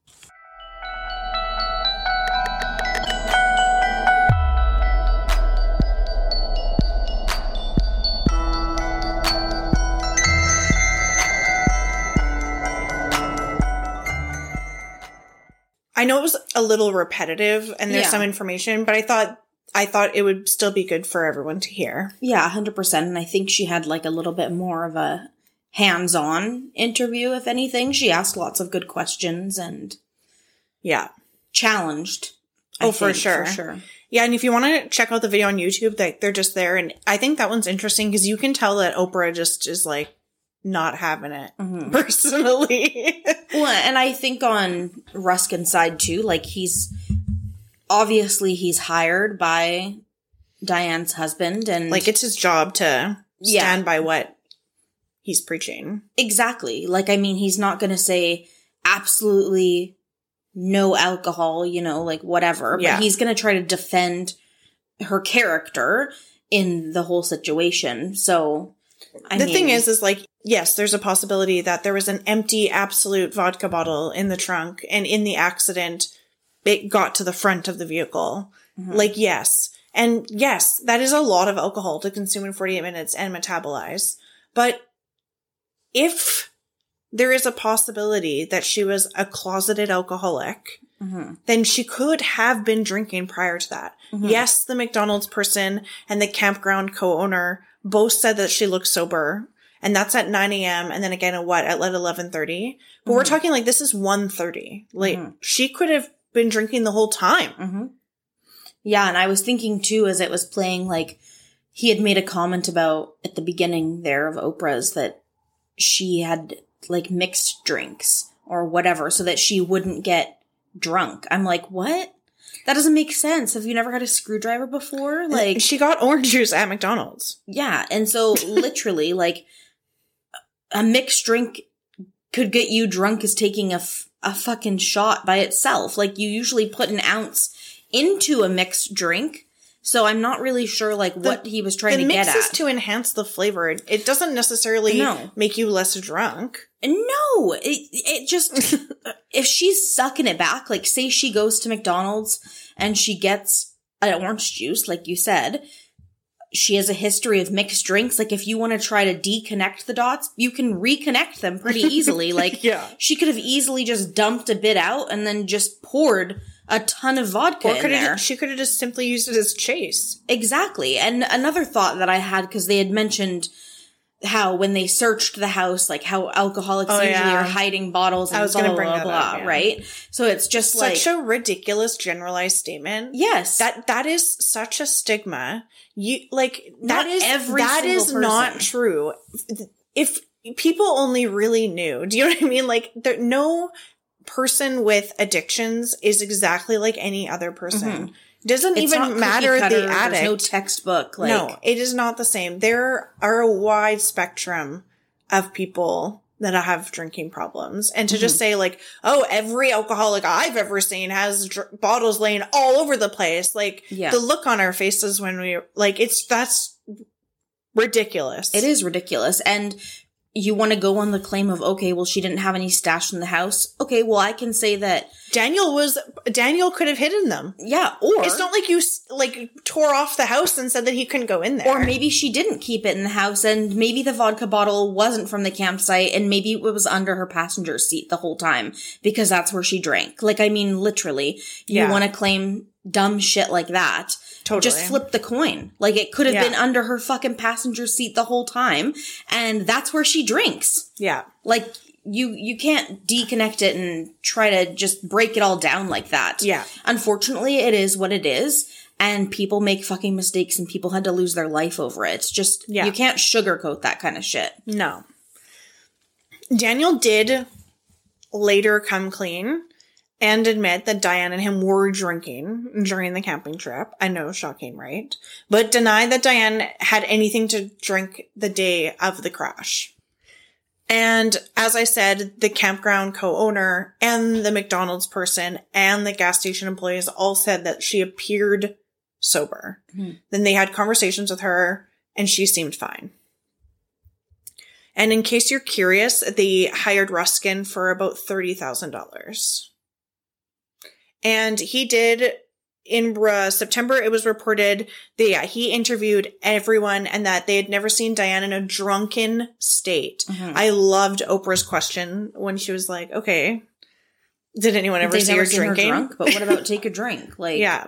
S1: I know it was a little repetitive and there's
S2: Yeah.
S1: some information, but I thought I thought it would still be good for everyone to hear.
S2: Yeah, 100%. And I think she had like a little bit more of a hands on interview, if anything. She asked lots of good questions and
S1: Yeah.
S2: challenged.
S1: Oh, for sure.
S2: For sure.
S1: Yeah, and if you want to check out the video on YouTube, like they're just there, and I think that one's interesting because you can tell that Oprah just is like not having it
S2: Mhm.
S1: personally.
S2: Well, and I think on Ruskin's side too, like he's obviously he's hired by Diane's husband and
S1: like it's his job to
S2: Yeah.
S1: stand by what he's preaching.
S2: Exactly. Like, I mean, he's not going to say absolutely no alcohol, you know, like whatever, but
S1: Yeah.
S2: he's going to try to defend her character in the whole situation. So, I
S1: the
S2: mean,
S1: thing is, is like, yes, there's a possibility that there was an empty Absolut vodka bottle in the trunk, and in the accident, it got to the front of the vehicle.
S2: Mm-hmm.
S1: Like, yes. And yes, that is a lot of alcohol to consume in 48 minutes and metabolize. But if there is a possibility that she was a closeted alcoholic,
S2: Mhm.
S1: then she could have been drinking prior to that.
S2: Mhm.
S1: Yes, the McDonald's person and the campground co-owner both said that she looked sober. And that's at 9 a.m. And then again at what? At 11.30? But we're
S2: Mhm.
S1: talking like this is 1.30. Like
S2: Mhm.
S1: she could have been drinking the whole time.
S2: hmm Yeah, and I was thinking too as it was playing, like he had made a comment about at the beginning there of Oprah's that she had like mixed drinks or whatever so that she wouldn't get drunk. I'm like, what? That doesn't make sense. Have you never had a screwdriver before? Like,
S1: she got orange juice at McDonald's.
S2: yeah. And so literally, like, a mixed drink could get you drunk as taking a, f- a fucking shot by itself. Like, you usually put an ounce into a mixed drink. So I'm not really sure, like, what he was trying
S1: the
S2: to
S1: mix
S2: get
S1: is
S2: at.
S1: to enhance the flavor. It- It doesn't necessarily
S2: No.
S1: make you less drunk.
S2: No, it, it just, if she's sucking it back, like say she goes to McDonald's and she gets an orange juice, like you said, she has a history of mixed drinks. Like if you want to try to deconnect the dots, you can reconnect them pretty easily. Like
S1: Yeah.
S2: she could have easily just dumped a bit out and then just poured a ton of vodka
S1: Or
S2: in there.
S1: have, she could have just simply used it as chase.
S2: Exactly. And another thought that I had, because they had mentioned how when they searched the house, like how alcoholics
S1: Oh,
S2: usually
S1: yeah.
S2: are hiding bottles and
S1: I was
S2: blah,
S1: gonna bring
S2: blah, blah,
S1: up, yeah.
S2: right? So it's just like,
S1: Such a ridiculous generalized statement.
S2: yes.
S1: That that is such a stigma. You like
S2: Not
S1: that is
S2: every
S1: that is not true. If people only really knew, do you know what I mean? Like there no person with addictions is exactly like any other person.
S2: Mm-hmm. Doesn't. It's
S1: even matter
S2: cutter,
S1: the
S2: there's
S1: addict.
S2: no textbook. Like,
S1: no, it is not the same. There are a wide spectrum of people that have drinking problems. And to
S2: Mm-hmm.
S1: just say like, oh, every alcoholic I've ever seen has dr- bottles laying all over the place. Like
S2: Yeah.
S1: the look on our faces when we like, it's, that's ridiculous.
S2: It is ridiculous. And you want to go on the claim of, okay, well, she didn't have any stashed in the house. Okay, well, I can say that,
S1: Daniel was, Daniel could have hidden them.
S2: yeah, or,
S1: It's not like you like tore off the house and said that he couldn't go in there.
S2: or maybe she didn't keep it in the house and maybe the vodka bottle wasn't from the campsite and maybe it was under her passenger seat the whole time because that's where she drank. Like, I mean, literally, you
S1: Yeah.
S2: want to claim dumb shit like that.
S1: Totally.
S2: Just flip the coin. Like, it could have
S1: Yeah.
S2: been under her fucking passenger seat the whole time and that's where she drinks.
S1: yeah.
S2: like you you can't deconnect it and try to just break it all down like that.
S1: Yeah.
S2: Unfortunately, it is what it is. And people make fucking mistakes and people had to lose their life over it. It's just,
S1: Yeah.
S2: you can't sugarcoat that kind of shit.
S1: No. Daniel did later come clean and admit that Diane and him were drinking during the camping trip. I know, shocking, right? But denied that Diane had anything to drink the day of the crash. And as I said, the campground co-owner and the McDonald's person and the gas station employees all said that she appeared sober. Hmm. Then they had conversations with her and she seemed fine. And in case you're curious, they hired Ruskin for about $30,000. And he did in uh, September, it was reported that yeah, he interviewed everyone and that they had never seen Diane in a drunken state. I loved Oprah's question when she was like, okay, did anyone ever
S2: They've
S1: see her
S2: seen her
S1: drinking?
S2: drunk, but what about take a drink? Like,
S1: Yeah.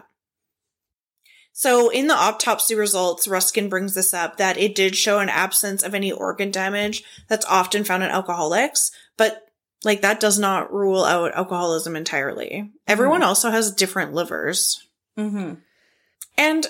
S1: So in the autopsy results, Ruskin brings this up that it did show an absence of any organ damage that's often found in alcoholics, but like that does not rule out alcoholism entirely. Everyone also has different livers.
S2: hmm
S1: And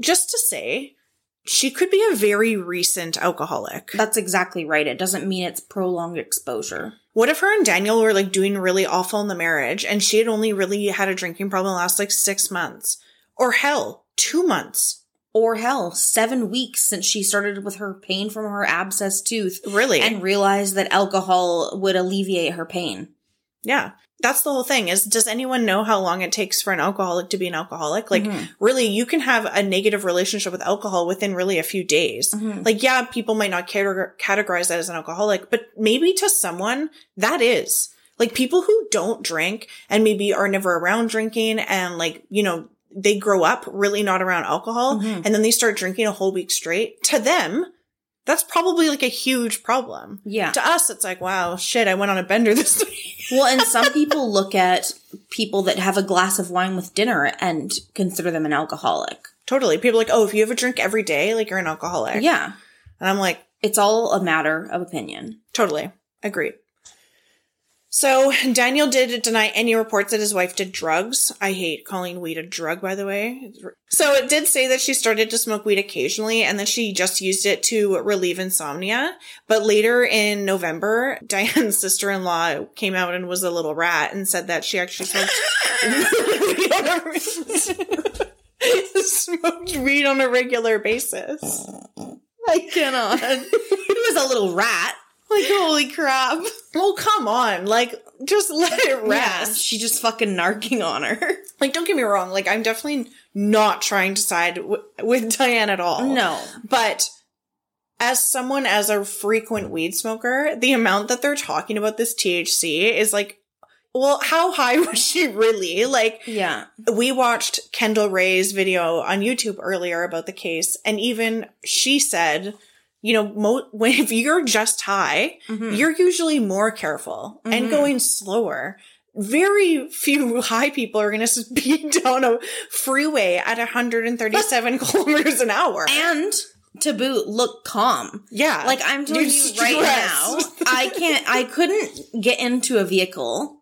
S1: just to say, she could be a very recent alcoholic.
S2: That's exactly right. It doesn't mean it's prolonged exposure.
S1: What if her and Daniel were like doing really awful in the marriage and she had only really had a drinking problem last like six months? Or hell, two months?
S2: Or hell, seven weeks since she started with her pain from her abscess tooth
S1: Really?
S2: and realized that alcohol would alleviate her pain.
S1: Yeah. That's the whole thing is does anyone know how long it takes for an alcoholic to be an alcoholic? Like
S2: Mm-hmm.
S1: really you can have a negative relationship with alcohol within really a few days.
S2: Mm-hmm.
S1: Like yeah, people might not categor- categorize that as an alcoholic, but maybe to someone that is. Like people who don't drink and maybe are never around drinking and like, you know, they grow up really not around alcohol
S2: Mm-hmm.
S1: and then they start drinking a whole week straight. To them, that's probably like a huge problem.
S2: Yeah.
S1: To us, it's like, wow, shit, I went on a bender this week.
S2: Well, and some people look at people that have a glass of wine with dinner and consider them an alcoholic.
S1: Totally. People are like, oh, if you have a drink every day, like you're an alcoholic.
S2: Yeah.
S1: And I'm like,
S2: It's all a matter of opinion.
S1: totally. Agreed. So Daniel did deny any reports that his wife did drugs. I hate calling weed a drug, by the way. So it did say that she started to smoke weed occasionally and that she just used it to relieve insomnia. But later in November, Diane's sister-in-law came out and was a little rat and said that she actually smoked weed on a- smoked weed on a regular basis. I cannot.
S2: He was a little rat.
S1: Like, holy crap. Well, come on. Like, just let it
S2: Yeah,
S1: rest.
S2: she just fucking narking on her.
S1: Like, don't get me wrong. Like, I'm definitely not trying to side w- with Diane at all.
S2: No.
S1: But as someone as a frequent weed smoker, the amount that they're talking about this THC is like, well, how high was she really? Like,
S2: Yeah.
S1: we watched Kendall Rae's video on YouTube earlier about the case, and even she said, you know, mo- when if you're just high, mm-hmm. you're usually more careful and mm-hmm. going slower. Very few high people are going to speed down a freeway at 137 kilometers an hour.
S2: And to boot look calm.
S1: Yeah.
S2: Like I'm telling
S1: You're
S2: you right now. I can't I couldn't get into a vehicle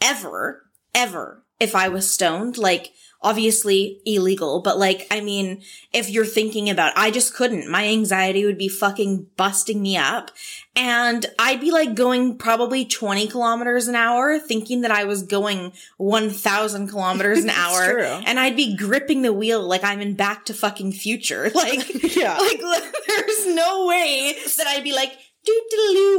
S2: ever, ever if I was stoned. Like obviously illegal, but like I mean, if you're thinking about I just couldn't. My anxiety would be fucking busting me up. And I'd be like going probably 20 kilometers an hour, thinking that I was going 1000 kilometers an hour.
S1: true.
S2: And I'd be gripping the wheel like I'm in back to fucking future. Like,
S1: Yeah.
S2: like there's no way that I'd be like,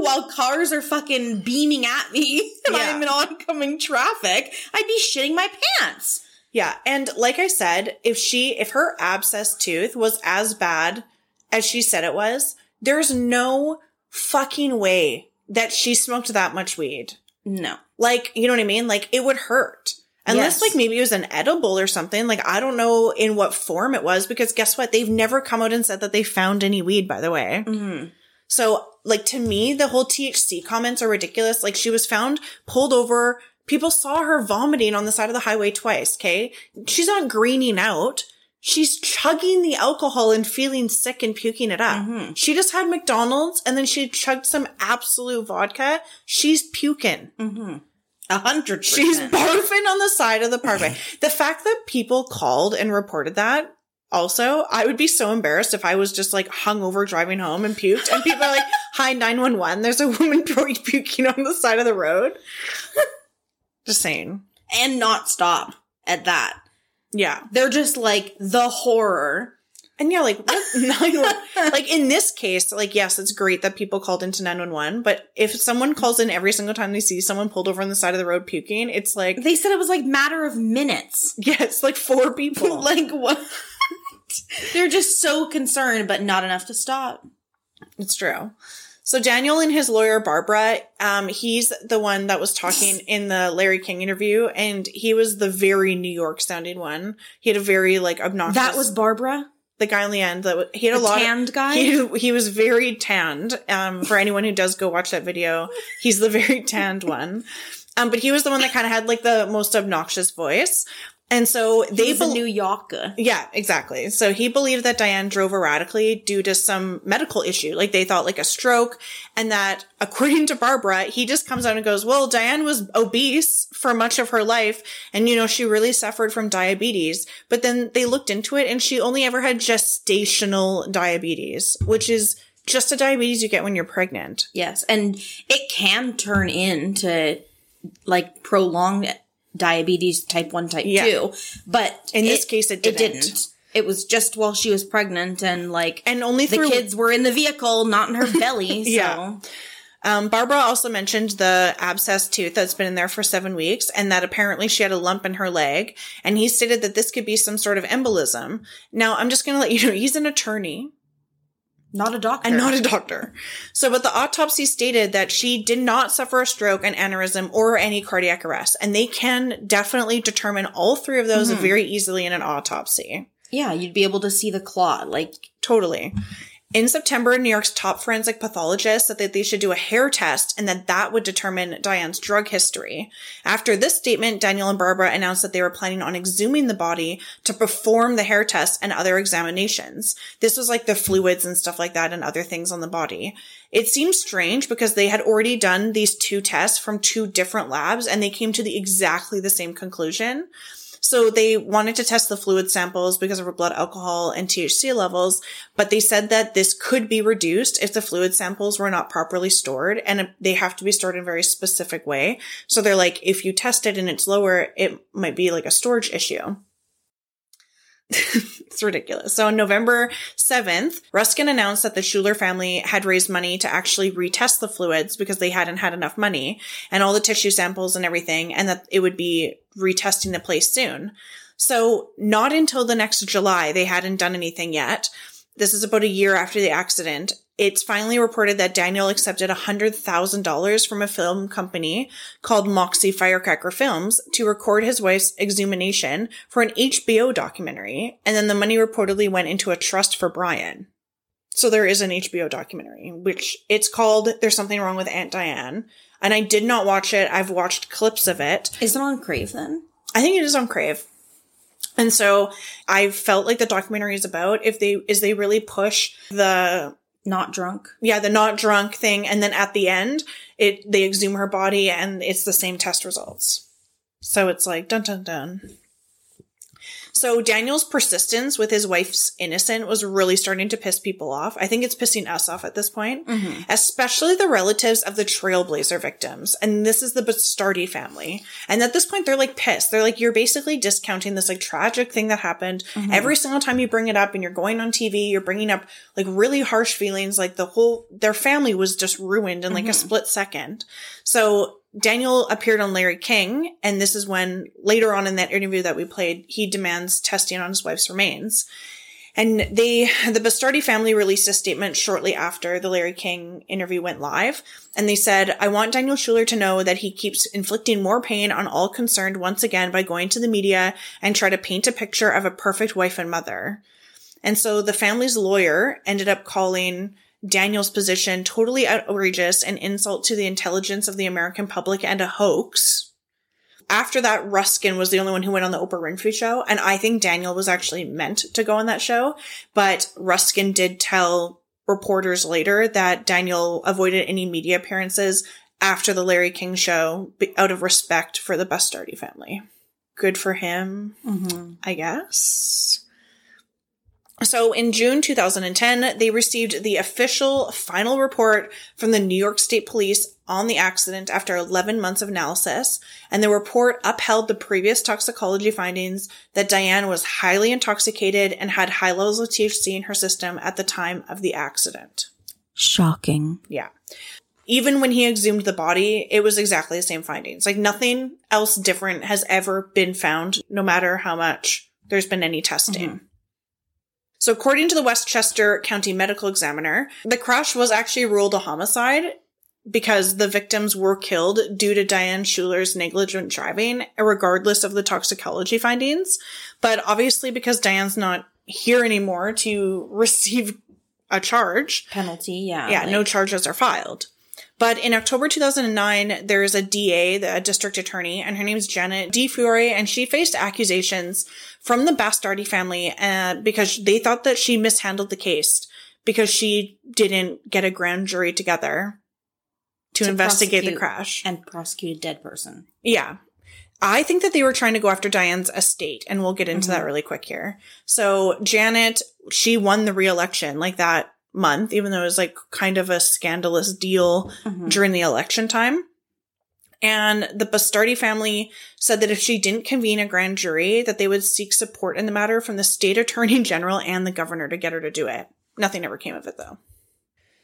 S2: while cars are fucking beaming at me and
S1: Yeah.
S2: I'm in oncoming traffic. I'd be shitting my pants.
S1: Yeah, and like I said, if she if her abscess tooth was as bad as she said it was, there's no fucking way that she smoked that much weed.
S2: No.
S1: Like, you know what I mean? Like it would hurt. Unless
S2: Yes.
S1: like maybe it was an edible or something. Like I don't know in what form it was because guess what? They've never come out and said that they found any weed, by the way.
S2: Mhm.
S1: So, like, to me, the whole THC comments are ridiculous. Like, she was found pulled over. People saw her vomiting on the side of the highway twice. Okay. She's not greening out. She's chugging the alcohol and feeling sick and puking it up. Mm-hmm. She just had McDonald's and then she chugged some Absolut vodka. She's puking. Mm-hmm.
S2: A hundred
S1: She's barfing on the side of the parkway. the fact that people called and reported that also, I would be so embarrassed if I was just like hungover driving home and puked and people are like, hi, 911. There's a woman puking on the side of the road. Just saying.
S2: and not stop at that.
S1: Yeah.
S2: They're just like the horror.
S1: And yeah, like, what? like in this case, like, yes, it's great that people called into 911, but if someone calls in every single time they see someone pulled over on the side of the road puking, it's like,
S2: They said it was like matter of minutes.
S1: yes, like four people.
S2: like what? They're just so concerned, but not enough to stop.
S1: It's true. So Daniel and his lawyer Barbara, um, he's the one that was talking in the Larry King interview, and he was the very New York sounding one. He had a very like obnoxious.
S2: That was Barbara.
S1: the guy on the end. That he had
S2: The
S1: a lot.
S2: tanned
S1: of,
S2: guy?
S1: He, he was very tanned. Um, for anyone who does go watch that video, he's the very tanned one. Um, but he was the one that kind of had like the most obnoxious voice, and so
S2: He
S1: they
S2: a New Yorker.
S1: yeah, exactly. So he believed that Diane drove erratically due to some medical issue. Like they thought like a stroke and that according to Barbara, he just comes out and goes, well, Diane was obese for much of her life. And you know, she really suffered from diabetes, but then they looked into it and she only ever had gestational diabetes, which is just a diabetes you get when you're pregnant.
S2: Yes, and it can turn into like prolonged diabetes type 1 type
S1: Yeah.
S2: 2 but
S1: In this case, it didn't.
S2: it was just while she was pregnant and like
S1: And only
S2: the
S1: through
S2: kids were in the vehicle not in her belly so
S1: Yeah. Um, Barbara also mentioned the abscess tooth that's been in there for seven weeks and that apparently she had a lump in her leg. And he stated that this could be some sort of embolism. Now, I'm just going to let you know he's an attorney
S2: not a doctor
S1: and not a doctor. So, but the autopsy stated that she did not suffer a stroke, an aneurysm, or any cardiac arrest. And they can definitely determine all three of those mm-hmm. very easily in an autopsy.
S2: yeah you'd be able to see the clot like
S1: Totally. In September, New York's top forensic pathologist said that they should do a hair test and that that would determine Diane's drug history. After this statement, Daniel and Barbara announced that they were planning on exhuming the body to perform the hair test and other examinations. This was like the fluids and stuff like that and other things on the body. It seems strange because they had already done these two tests from two different labs and they came to the exactly the same conclusion. So they wanted to test the fluid samples because of her blood alcohol and THC levels, but they said that this could be reduced if the fluid samples were not properly stored and they have to be stored in a very specific way. So they're like, if you test it and it's lower, it might be like a storage issue. it's ridiculous. So on November 7th, Ruskin announced that the Schuler family had raised money to actually retest the fluids because they hadn't had enough money and all the tissue samples and everything, and that it would be retesting the place soon. So not until the next July, they hadn't done anything yet. This is about a year after the accident. It's finally reported that Daniel accepted $100,000 from a film company called Moxie Firecracker Films to record his wife's exhumation for an HBO documentary. And then the money reportedly went into a trust for Brian. So there is an HBO documentary, which it's called There's Something Wrong with Aunt Diane. And I did not watch it. I've watched clips of it.
S2: is it on crave then
S1: I think it is on Crave. And so I felt like the documentary is about if they is they really push the
S2: Not drunk.
S1: yeah, the not drunk thing and then at the end it they exhume her body and it's the same test results. So it's like dun dun dun. So Daniel's persistence with his wife's innocent was really starting to piss people off. I think it's pissing us off at this point, mm-hmm. especially the relatives of the Trailblazer victims. And this is the Bastardi family. And at this point, they're like pissed. They're like, you're basically discounting this like tragic thing that happened. Mm-hmm. Every single time you bring it up and you're going on TV, you're bringing up like really harsh feelings. Like the whole, their family was just ruined in like a mm-hmm. split second. So Daniel appeared on Larry King, and this is when later on in that interview that we played, he demands testing on his wife's remains. And they, the Bastardi family released a statement shortly after the Larry King interview went live. And they said, I want Daniel Schuler to know that he keeps inflicting more pain on all concerned once again by going to the media and try to paint a picture of a perfect wife and mother. And so the family's lawyer ended up calling Daniel's position totally outrageous and insult to the intelligence of the American public and a hoax. After that, Ruskin was the only one who went on the Oprah Winfrey show. And I think Daniel was actually meant to go on that show. But Ruskin did tell reporters later that Daniel avoided any media appearances after the Larry King show out of respect for the Bastardi family. Good for him, mm-hmm. I guess. So in June 2010, they received the official final report from the New York State Police on the accident after 11 months of analysis. And the report upheld the previous toxicology findings that Diane was highly intoxicated and had high levels of THC in her system at the time of the accident.
S2: Shocking.
S1: Yeah. Even when he exhumed the body, it was exactly the same findings. Like nothing else different has ever been found, no matter how much there's been any testing. Mm-hmm. So according to the Westchester County Medical Examiner, the crash was actually ruled a homicide because the victims were killed due to Diane Schuler's negligent driving, regardless of the toxicology findings. But obviously because Diane's not here anymore to receive a charge,
S2: Penalty, yeah.
S1: yeah,
S2: like-
S1: no charges are filed. But in October 2009, there is a DA, the district attorney, and her name is Janet DiFiore, and she faced accusations from the Bastardi family uh, because they thought that she mishandled the case because she didn't get a grand jury together to,
S2: To
S1: investigate the crash.
S2: And prosecute a dead person.
S1: Yeah. I think that they were trying to go after Diane's estate, and we'll get into that really quick here. So Janet, she won the re-election like that month, even though it was like kind of a scandalous deal during the election time. And the Bastardi family said that if she didn't convene a grand jury, that they would seek support in the matter from the state attorney general and the governor to get her to do it. Nothing ever came of it though.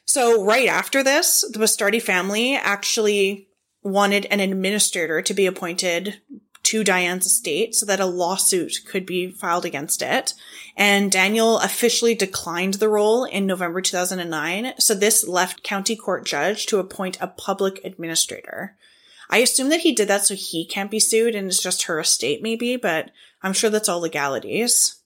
S1: So right after this, the Bastardi family actually wanted an administrator to be appointed to Diane's estate so that a lawsuit could be filed against it. And Daniel officially declined the role in November 2009. So this left county court judge to appoint a public administrator. I assume that he did that so he can't be sued and it's just her estate maybe, but I'm sure that's all legalities.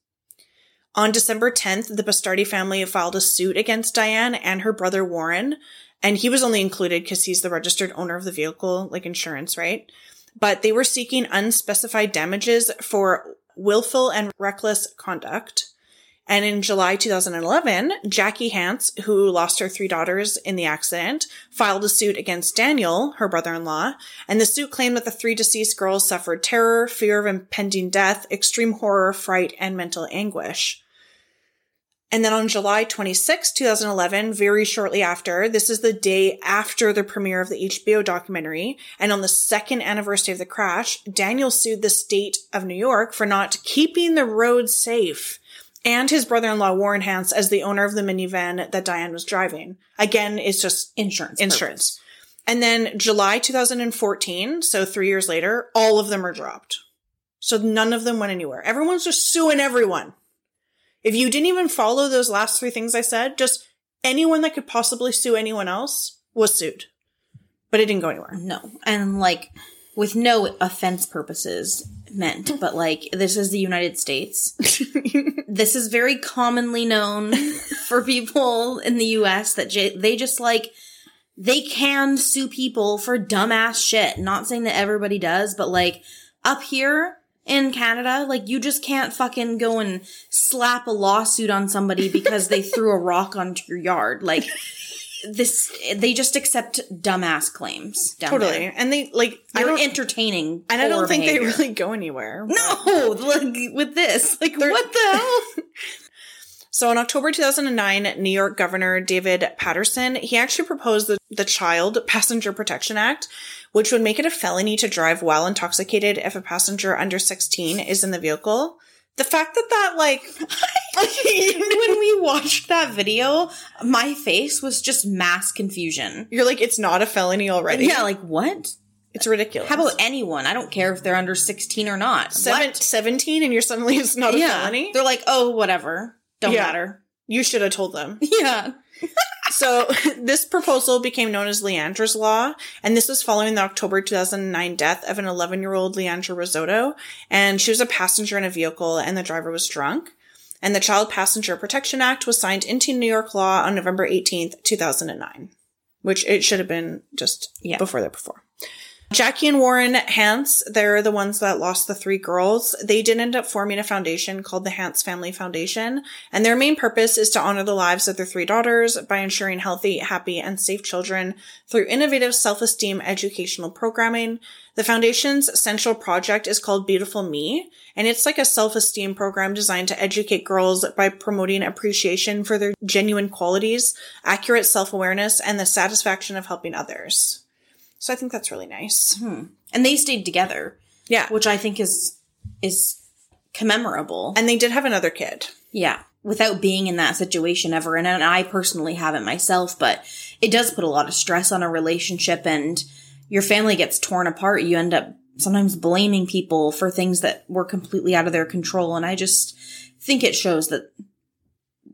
S1: On December 10th, the Bastardi family filed a suit against Diane and her brother Warren, and he was only included because he's the registered owner of the vehicle, like insurance, right? But they were seeking unspecified damages for willful and reckless conduct. And in July 2011, Jackie Hance, who lost her three daughters in the accident, filed a suit against Daniel, her brother-in-law, and the suit claimed that the three deceased girls suffered terror, fear of impending death, extreme horror, fright, and mental anguish. And then on July 26, 2011, very shortly after, this is the day after the premiere of the HBO documentary, and on the second anniversary of the crash, Daniel sued the state of New York for not keeping the roads safe and his brother-in-law Warren Hance as the owner of the minivan that Diane was driving. Again, it's just
S2: Insurance.
S1: insurance. And then July 2014, so three years later, all of them are dropped. So none of them went anywhere. Everyone's just suing everyone. If you didn't even follow those last three things I said, just anyone that could possibly sue anyone else was sued. But it didn't go anywhere.
S2: No. And like with no offense purposes meant, but like this is the United States. this is very commonly known for people in the US that j- they just like they can sue people for dumbass shit. Not saying that everybody does, but like up here in Canada. Like you just can't fucking go and slap a lawsuit on somebody because they threw a rock onto your yard. Like this, they just accept dumbass claims.
S1: Totally.
S2: there.
S1: And they like
S2: They're entertaining.
S1: and I don't think
S2: behavior.
S1: they really go anywhere.
S2: No, like with this, like what the hell?
S1: So in October 2009, New York Governor David Paterson, he actually proposed the, the Child Passenger Protection Act, which would make it a felony to drive while intoxicated if a passenger under 16 is in the vehicle. The fact that that like,
S2: when we watched that video, my face was just mass confusion.
S1: you're like, it's not a felony already.
S2: Yeah, like what?
S1: It's ridiculous.
S2: How about anyone? I don't care if they're under 16 or not.
S1: Seven, 17 and you're suddenly it's not a
S2: yeah.
S1: felony?
S2: They're like, oh, whatever. Don't
S1: Yeah.
S2: matter.
S1: You should have told them.
S2: Yeah.
S1: So this proposal became known as Leandra's Law, and this was following the October 2009 death of an 11-year-old Leandra Rosado, and she was a passenger in a vehicle and the driver was drunk. And the Child Passenger Protection Act was signed into New York law on November 18th, 2009, which it should have been just
S2: Yeah.
S1: before that before. Jackie and Warren Hance, they're the ones that lost the three girls. They did end up forming a foundation called the Hance Family Foundation, and their main purpose is to honor the lives of their three daughters by ensuring healthy, happy, and safe children through innovative self-esteem educational programming. The foundation's central project is called Beautiful Me, and it's like a self-esteem program designed to educate girls by promoting appreciation for their genuine qualities, accurate self-awareness, and the satisfaction of helping others. So I think that's really nice. Hmm.
S2: And they stayed together,
S1: Yeah.
S2: which I think is is commemorable.
S1: And they did have another kid.
S2: yeah, without being in that situation ever. And, and I personally haven't myself, but it does put a lot of stress on a relationship and your family gets torn apart. You end up sometimes blaming people for things that were completely out of their control. And I just think it shows that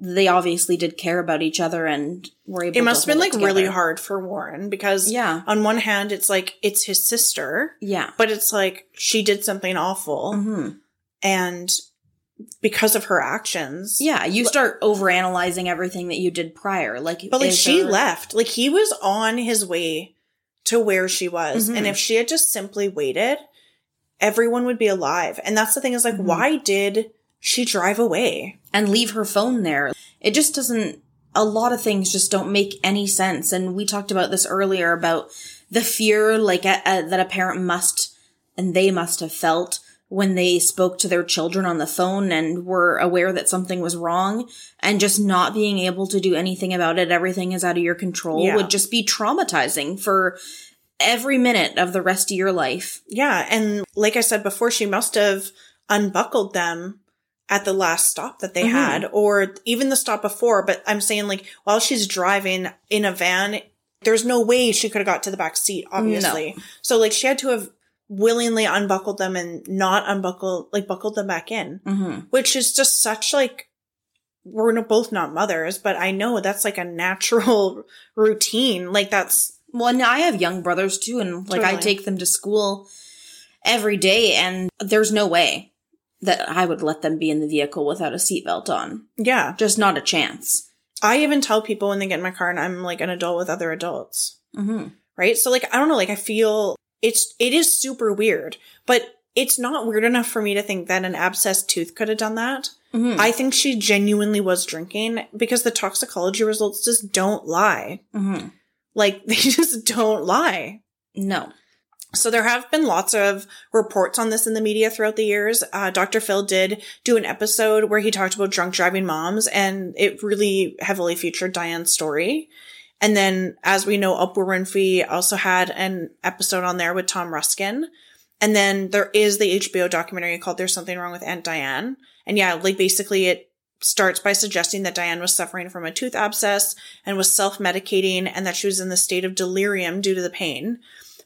S2: they obviously did care about each other and were able
S1: It must have been like really hard for Warren because
S2: Yeah.
S1: on one hand it's like it's his sister,
S2: Yeah.
S1: but it's like she did something awful
S2: hmm
S1: and because of her actions.
S2: Yeah, you start overanalyzing everything that you did prior. Like,
S1: But like she
S2: there-
S1: left. Like he was on his way to where she was.
S2: Mhm.
S1: And if she had just simply waited, everyone would be alive. And that's the thing is like,
S2: Mhm.
S1: why did she drive away?
S2: And leave her phone there. It just doesn't. A lot of things just don't make any sense. And we talked about this earlier about the fear, like a, a, that a parent must and they must have felt when they spoke to their children on the phone and were aware that something was wrong and just not being able to do anything about it. Everything is out of your control
S1: Yeah.
S2: would just be traumatizing for every minute of the rest of your life.
S1: Yeah. And like I said before, she must have unbuckled them at the last stop that they
S2: Mhm.
S1: had, or even the stop before. But I'm saying like while she's driving in a van, there's no way she could have got to the back seat, obviously. So like she had to have willingly unbuckled them and not unbuckled, like buckled them back in,
S2: Mm-hmm.
S1: which is just such like, we're both not mothers, but I know that's like a natural routine. Like that's,
S2: Well, and I have young brothers too, and like I take them to school every day, and there's no way that I would let them be in the vehicle without a seatbelt on.
S1: yeah.
S2: Just not a chance.
S1: I even tell people when they get in my car and I'm like an adult with other adults.
S2: Mm-hmm.
S1: right? So like I don't know, like I feel it's it is super weird, but it's not weird enough for me to think that an abscessed tooth could have done that.
S2: Mm-hmm.
S1: I think she genuinely was drinking because the toxicology results just don't lie.
S2: mm-hmm.
S1: Like they just don't lie.
S2: No.
S1: So there have been lots of reports on this in the media throughout the years. Uh, Dr. Phil did do an episode where he talked about drunk driving moms and it really heavily featured Diane's story. And then, as we know, Oprah Winfrey also had an episode on there with Tom Ruskin. And then there is the HBO documentary called There's Something Wrong with Aunt Diane. And yeah, like basically it starts by suggesting that Diane was suffering from a tooth abscess and was self-medicating and that she was in the state of delirium due to the pain.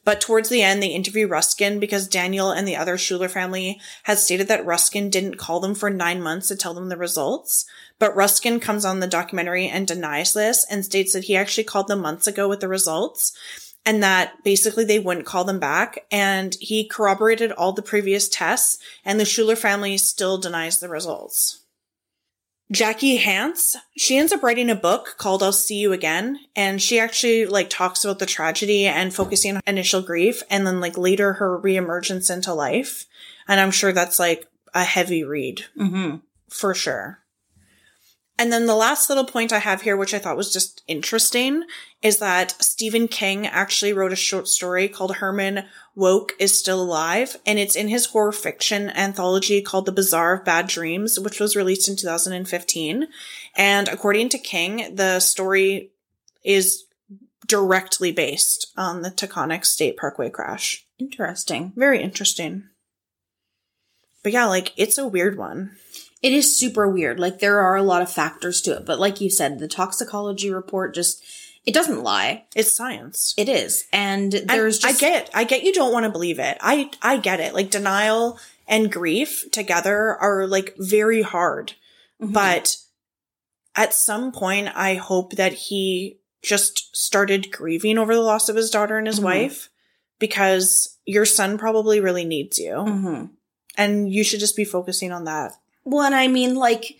S1: But towards the end, they interview Ruskin because Daniel and the other Schuler family had stated that Ruskin didn't call them for nine months to tell them the results. But Ruskin comes on the documentary and denies this and states that he actually called them months ago with the results and that basically they wouldn't call them back. And he corroborated all the previous tests and the Schuler family still denies the results. Jackie Hance, she ends up writing a book called I'll See You Again. And she actually like talks about the tragedy and focusing on initial grief and then like later her reemergence into life. And I'm sure that's like a heavy read
S2: Mm-hmm.
S1: for sure. And then the last little point I have here, which I thought was just interesting, is that Stephen King actually wrote a short story called Herman Wouk is Still Alive, and it's in his horror fiction anthology called The Bazaar of Bad Dreams, which was released in 2015. And according to King, the story is directly based on the Taconic State Parkway crash.
S2: Interesting.
S1: Very interesting. But yeah, like, it's a weird one.
S2: It is super weird. Like there are a lot of factors to it, but like you said, the toxicology report just it doesn't lie.
S1: It's science.
S2: It is. And
S1: And
S2: there's just
S1: I get I get you don't want to believe it. I I get it. Like denial and grief together are like very hard.
S2: Mm-hmm.
S1: But at some point I hope that he just started grieving over the loss of his daughter and his
S2: Mhm.
S1: wife because your son probably really needs you.
S2: Mhm.
S1: And you should just be focusing on that.
S2: Well, and I mean, like,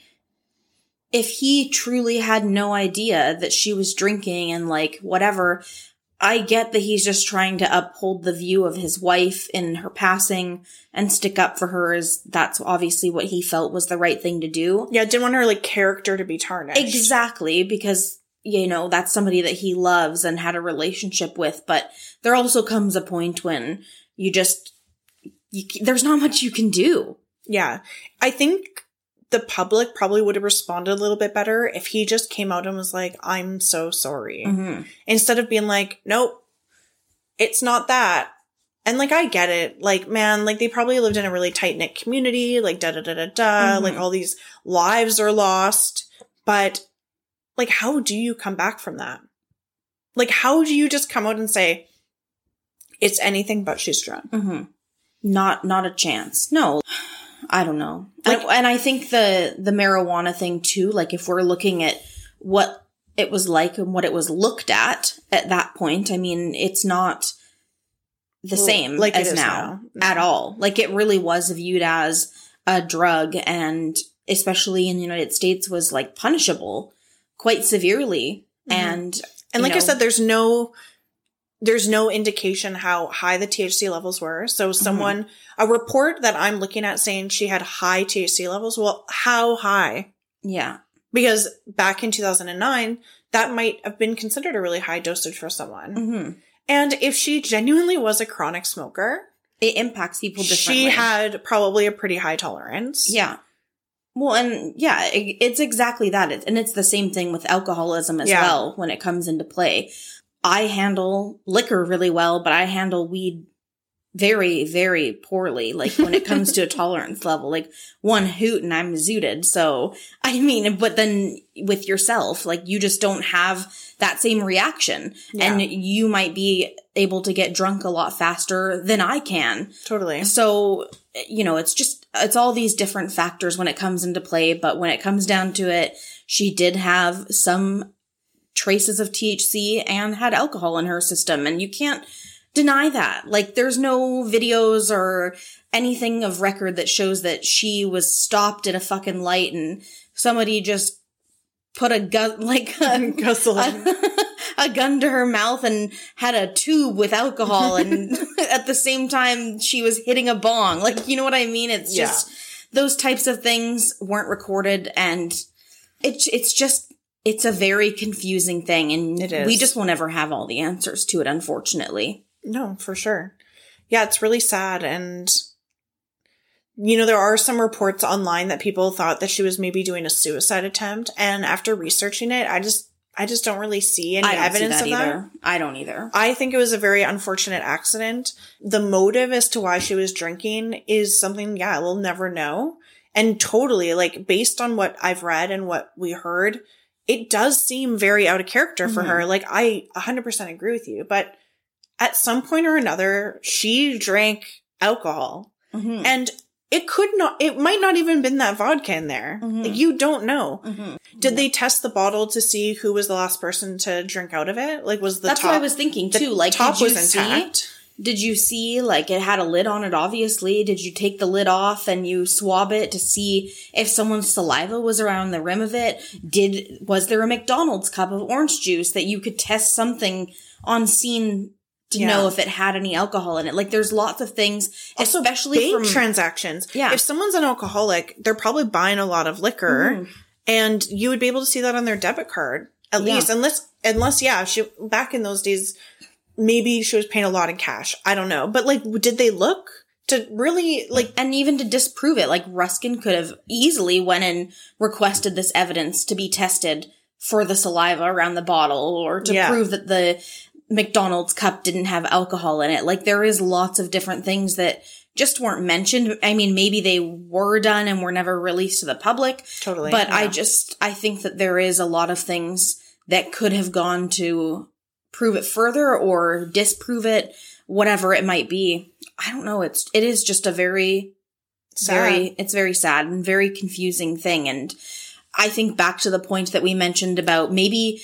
S2: if he truly had no idea that she was drinking and like whatever, I get that he's just trying to uphold the view of his wife in her passing and stick up for her as that's obviously what he felt was the right thing to do.
S1: Yeah, didn't want her like character to be tarnished.
S2: Exactly, because you know, that's somebody that he loves and had a relationship with, but there also comes a point when you just you, there's not much you can do.
S1: Yeah. I think the public probably would have responded a little bit better if he just came out and was like, I'm so sorry.
S2: Mhm.
S1: Instead of being like, nope, it's not that. And like, I get it. Like, man, like they probably lived in a really tight knit community, like da da da da da.
S2: Mhm.
S1: Like all these lives are lost. But like, how do you come back from that? Like, how do you just come out and say, it's anything but she's drunk?
S2: hmm Not, not a chance. No, I don't know.
S1: Like-
S2: and, and I think the the marijuana thing too. Like if we're looking at what it was like and what it was looked at at that point, I mean, it's not the
S1: Well,
S2: same
S1: like
S2: as now,
S1: now.
S2: at all. Like it really was viewed as a drug, and especially in the United States, was like punishable quite severely.
S1: Mhm.
S2: And
S1: And like I said, there's no there's no indication how high the THC levels were.
S2: Mm-hmm.
S1: So someone a report that I'm looking at saying she had high THC levels. Well, how high?
S2: yeah,
S1: Because back in 2009, that might have been considered a really high dosage for someone.
S2: hmm
S1: And if she genuinely was a chronic smoker,
S2: it impacts people differently.
S1: she had probably a pretty high tolerance.
S2: Yeah. Well, and yeah, it, it's exactly that. It, and it's the same thing with alcoholism as
S1: Yeah.
S2: well when it comes into play. I handle liquor really well, but I handle weed very, very poorly. Like when it comes to a tolerance level, like one hoot and I'm zooted. So, I mean, but then with yourself, like you just don't have that same reaction and you might be able to get drunk a lot faster than I can.
S1: Totally.
S2: So, you know, it's just, it's all these different factors when it comes into play. But when it comes down to it, she did have some traces of THC and had alcohol in her system. And you can't deny that. Like, there's no videos or anything of record that shows that she was stopped at a fucking light and somebody just put a gun, like a,
S1: Guzzling.
S2: a gun to her mouth and had a tube with alcohol and at the same time she was hitting a bong. Like, you know what I mean? It's
S1: Yeah.
S2: just those types of things weren't recorded and it, it's just, it's a very confusing thing and
S1: It is.
S2: we just won't ever have all the answers to it, unfortunately.
S1: No, for sure. Yeah, it's really sad. And, you know, there are some reports online that people thought that she was maybe doing a suicide attempt. And after researching it, I just, I just don't really see any evidence
S2: see that
S1: of that.
S2: either. I don't either.
S1: I think it was a very unfortunate accident. The motive as to why she was drinking is something, yeah, we'll never know. And totally, like, based on what I've read and what we heard, it does seem very out of character for
S2: Mhm.
S1: her. Like, I 100% agree with you. But at some point or another, she drank alcohol.
S2: Mhm.
S1: And it could not, it might not even been that vodka in there.
S2: Mhm.
S1: Like, you don't know.
S2: Mhm.
S1: Did they test the bottle to see who was the last person to drink out of it? Like, was the
S2: That's
S1: top?
S2: what I was thinking too. Like,
S1: top was
S2: see? Did you see like it had a lid on it obviously? Did you take the lid off and you swab it to see if someone's saliva was around the rim of it? Did was there a McDonald's cup of orange juice that you could test something on scene to
S1: Yeah.
S2: know if it had any alcohol in it? Like there's lots of things
S1: Also,
S2: especially
S1: bank
S2: from
S1: transactions.
S2: Yeah.
S1: If someone's an alcoholic, they're probably buying a lot of liquor,
S2: Mm-hmm.
S1: and you would be able to see that on their debit card at
S2: Yeah.
S1: least, unless unless yeah, she back in those days, maybe she was paying a lot in cash. I don't know, but like, did they look to really like?
S2: and even to disprove it, like Ruskin could have easily went and requested this evidence to be tested for the saliva around the bottle or to
S1: Yeah.
S2: prove that the McDonald's cup didn't have alcohol in it. Like there is lots of different things that just weren't mentioned. I mean, maybe they were done and were never released to the public.
S1: Totally,
S2: But I just, I think that there is a lot of things that could have gone to prove it further or disprove it, whatever it might be. I don't know. It's, it is just a very, very, it's very sad and very confusing thing. And I think back to the point that we mentioned about maybe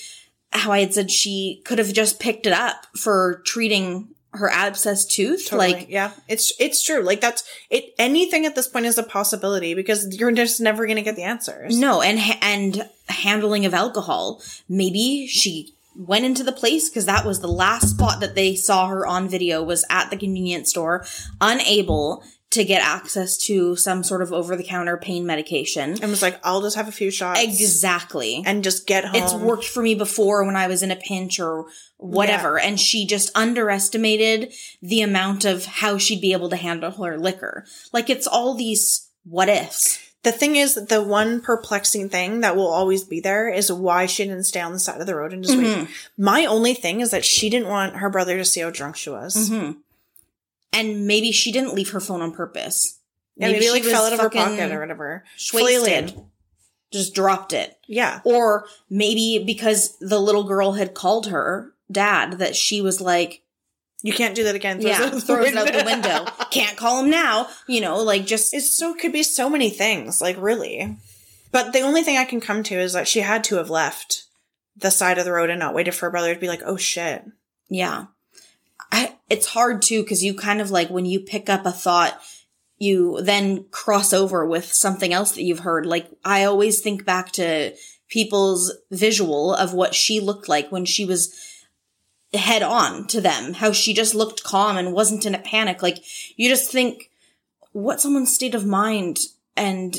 S2: how I had said she could have just picked it up for treating her abscess tooth.
S1: Totally.
S2: Like,
S1: yeah, it's it's true. Like that's it. Anything at this point is a possibility because you're just never going to get the answers.
S2: No, and and handling of alcohol. Maybe she went into the place because that was the last spot that they saw her on video was at the convenience store, unable to get access to some sort of over the counter pain medication.
S1: and was like, I'll just have a few shots
S2: Exactly.
S1: and just get home.
S2: it's worked for me before when I was in a pinch or whatever. And she just underestimated the amount of how she'd be able to handle her liquor. Like it's all these what ifs.
S1: The thing is, the one perplexing thing that will always be there is why she didn't stay on the side of the road and just
S2: Mm-hmm.
S1: wait. My only thing is that she didn't want her brother to see how drunk she was.
S2: Mm-hmm. And maybe she didn't leave her phone on purpose.
S1: Yeah, maybe,
S2: she
S1: like fell out of her pocket or whatever.
S2: Wasted. Just dropped it.
S1: Yeah.
S2: Or maybe because the little girl had called her dad that she was like,
S1: You can't do that again. Throws
S2: yeah,
S1: it out the
S2: throws it out the
S1: window.
S2: Can't call him now. You know, like just
S1: It's so could be so many things, like really. But the only thing I can come to is that she had to have left the side of the road and not waited for her brother to be like, "Oh shit."
S2: Yeah. I, it's hard too because you kind of like when you pick up a thought, you then cross over with something else that you've heard. Like I always think back to people's visual of what she looked like when she was head on to them, how she just looked calm and wasn't in a panic. Like you just think what someone's state of mind and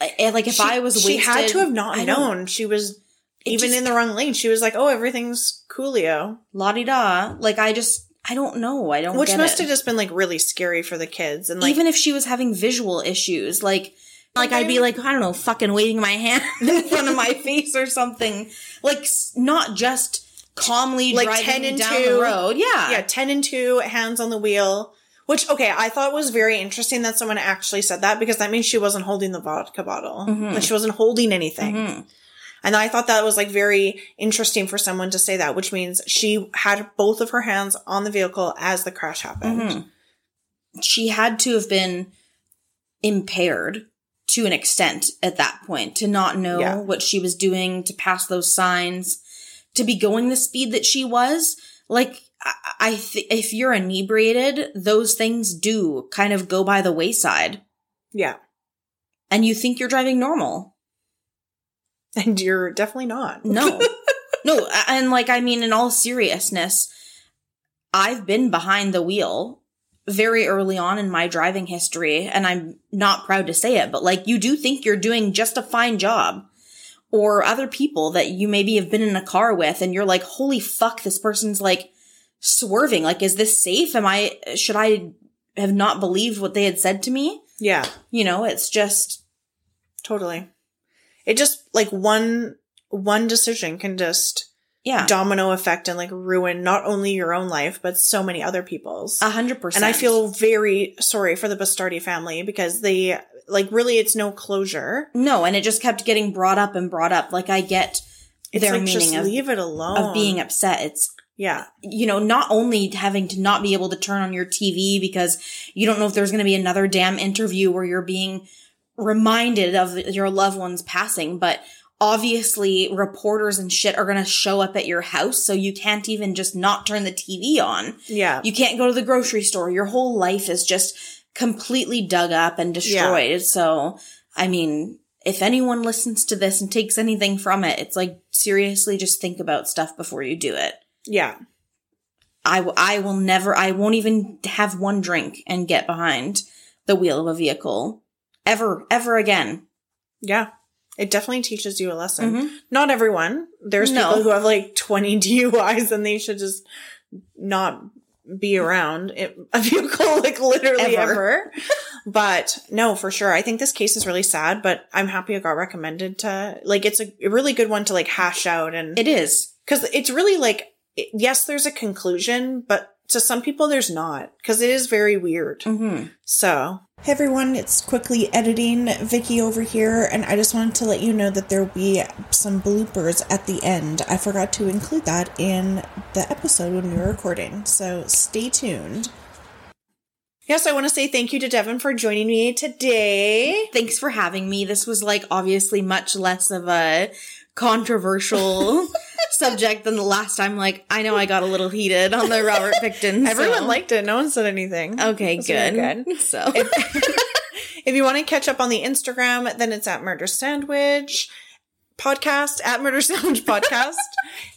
S2: eh, like if
S1: She-
S2: I was
S1: she had to have not known she was even
S2: just-
S1: in the wrong lane. She was like, "Oh, everything's coolio,"
S2: la di da. Like I just I don't know. I don't
S1: which must
S2: it.
S1: have just been like really scary for the kids. And like,
S2: even if she was having visual issues, like like I'd be like I don't know, fucking waving my hand in front of my face or something, like not just calmly
S1: like
S2: driving
S1: ten and
S2: down
S1: two
S2: the road. Yeah,
S1: yeah, ten and two, hands on the wheel. Which okay, I thought was very interesting that someone actually said that because that means she wasn't holding the vodka bottle,
S2: Mm-hmm.
S1: like she wasn't holding anything. And I thought that was like very interesting for someone to say that, which means she had both of her hands on the vehicle as the crash happened.
S2: Mm-hmm. she had to have been impaired to an extent at that point to not know
S1: Yeah.
S2: what she was doing, to pass those signs, to be going the speed that she was. Like, I, th- if you're inebriated, those things do kind of go by the wayside
S1: Yeah.
S2: and you think you're driving normal.
S1: And you're definitely not.
S2: No. no, and like I mean in all seriousness, I've been behind the wheel very early on in my driving history and I'm not proud to say it, but like you do think you're doing just a fine job. Or other people that you maybe have been in a car with and you're like, "Holy fuck, this person's like swerving. Like is this safe? Am I should I have not believed what they had said to me?"
S1: Yeah.
S2: You know, it's just
S1: Totally. It just like one one decision can just
S2: yeah.
S1: domino effect and like ruin not only your own life but so many other people's.
S2: A hundred percent.
S1: and I feel very sorry for the Bastardi family because they like really it's no closure.
S2: No, and it just kept getting brought up and brought up. Like I get
S1: It's
S2: their
S1: like
S2: meaning of,
S1: leave it alone.
S2: of being upset. It's
S1: yeah.
S2: you know, not only having to not be able to turn on your TV because you don't know if there's going to be another damn interview where you're being reminded of your loved one's passing, but obviously reporters and shit are going to show up at your house. So you can't even just not turn the TV on.
S1: Yeah.
S2: You can't go to the grocery store. Your whole life is just completely dug up and destroyed. So, I mean, if anyone listens to this and takes anything from it, it's like seriously just think about stuff before you do it.
S1: Yeah.
S2: I, w- I will never, I won't even have one drink and get behind the wheel of a vehicle ever, ever again.
S1: Yeah. It definitely teaches you a lesson. Mm-hmm. Not everyone. There's
S2: No.
S1: people who have like 20 DUIs and they should just not be around a vehicle like literally
S2: Ever.
S1: ever. but no, for sure. I think this case is really sad, but I'm happy it got recommended to like it's a, a really good one to like hash out and
S2: It is.
S1: because it's really like yes, there's a conclusion, but to some people there's not because it is very weird.
S2: Mm-hmm.
S1: So, hey everyone, it's quickly editing Vicki over here, and I just wanted to let you know that there will be some bloopers at the end. I forgot to include that in the episode when we were recording, so stay tuned. Yes, I want to say thank you to Devan for joining me today.
S2: Thanks for having me. This was like obviously much less of a controversial subject than the last time. Like, I know I got a little heated on the Robert Pickton.
S1: Everyone
S2: so-
S1: liked it. No one said anything.
S2: Okay,
S1: It was really
S2: good.
S1: good.
S2: So,
S1: If you want to catch up on the Instagram, then it's at Murder Sandwich podcast at Murder Sandwich podcast.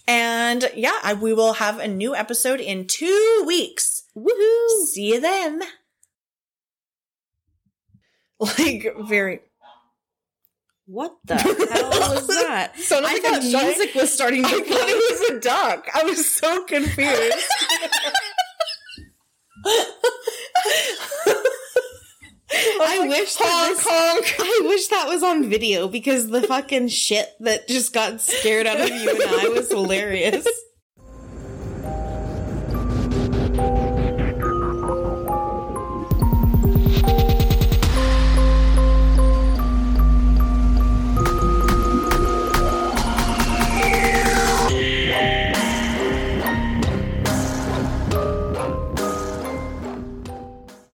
S1: and yeah, I, we will have a new episode in two weeks. Woohoo! See you then. Like very.
S2: What the hell was that?
S1: Sounded
S2: I thought music was starting to
S1: I thought
S2: play.
S1: it was a duck. I was so confused.
S2: I wish that this- I wish that was on video because the fucking shit that just got scared out of you and I was hilarious.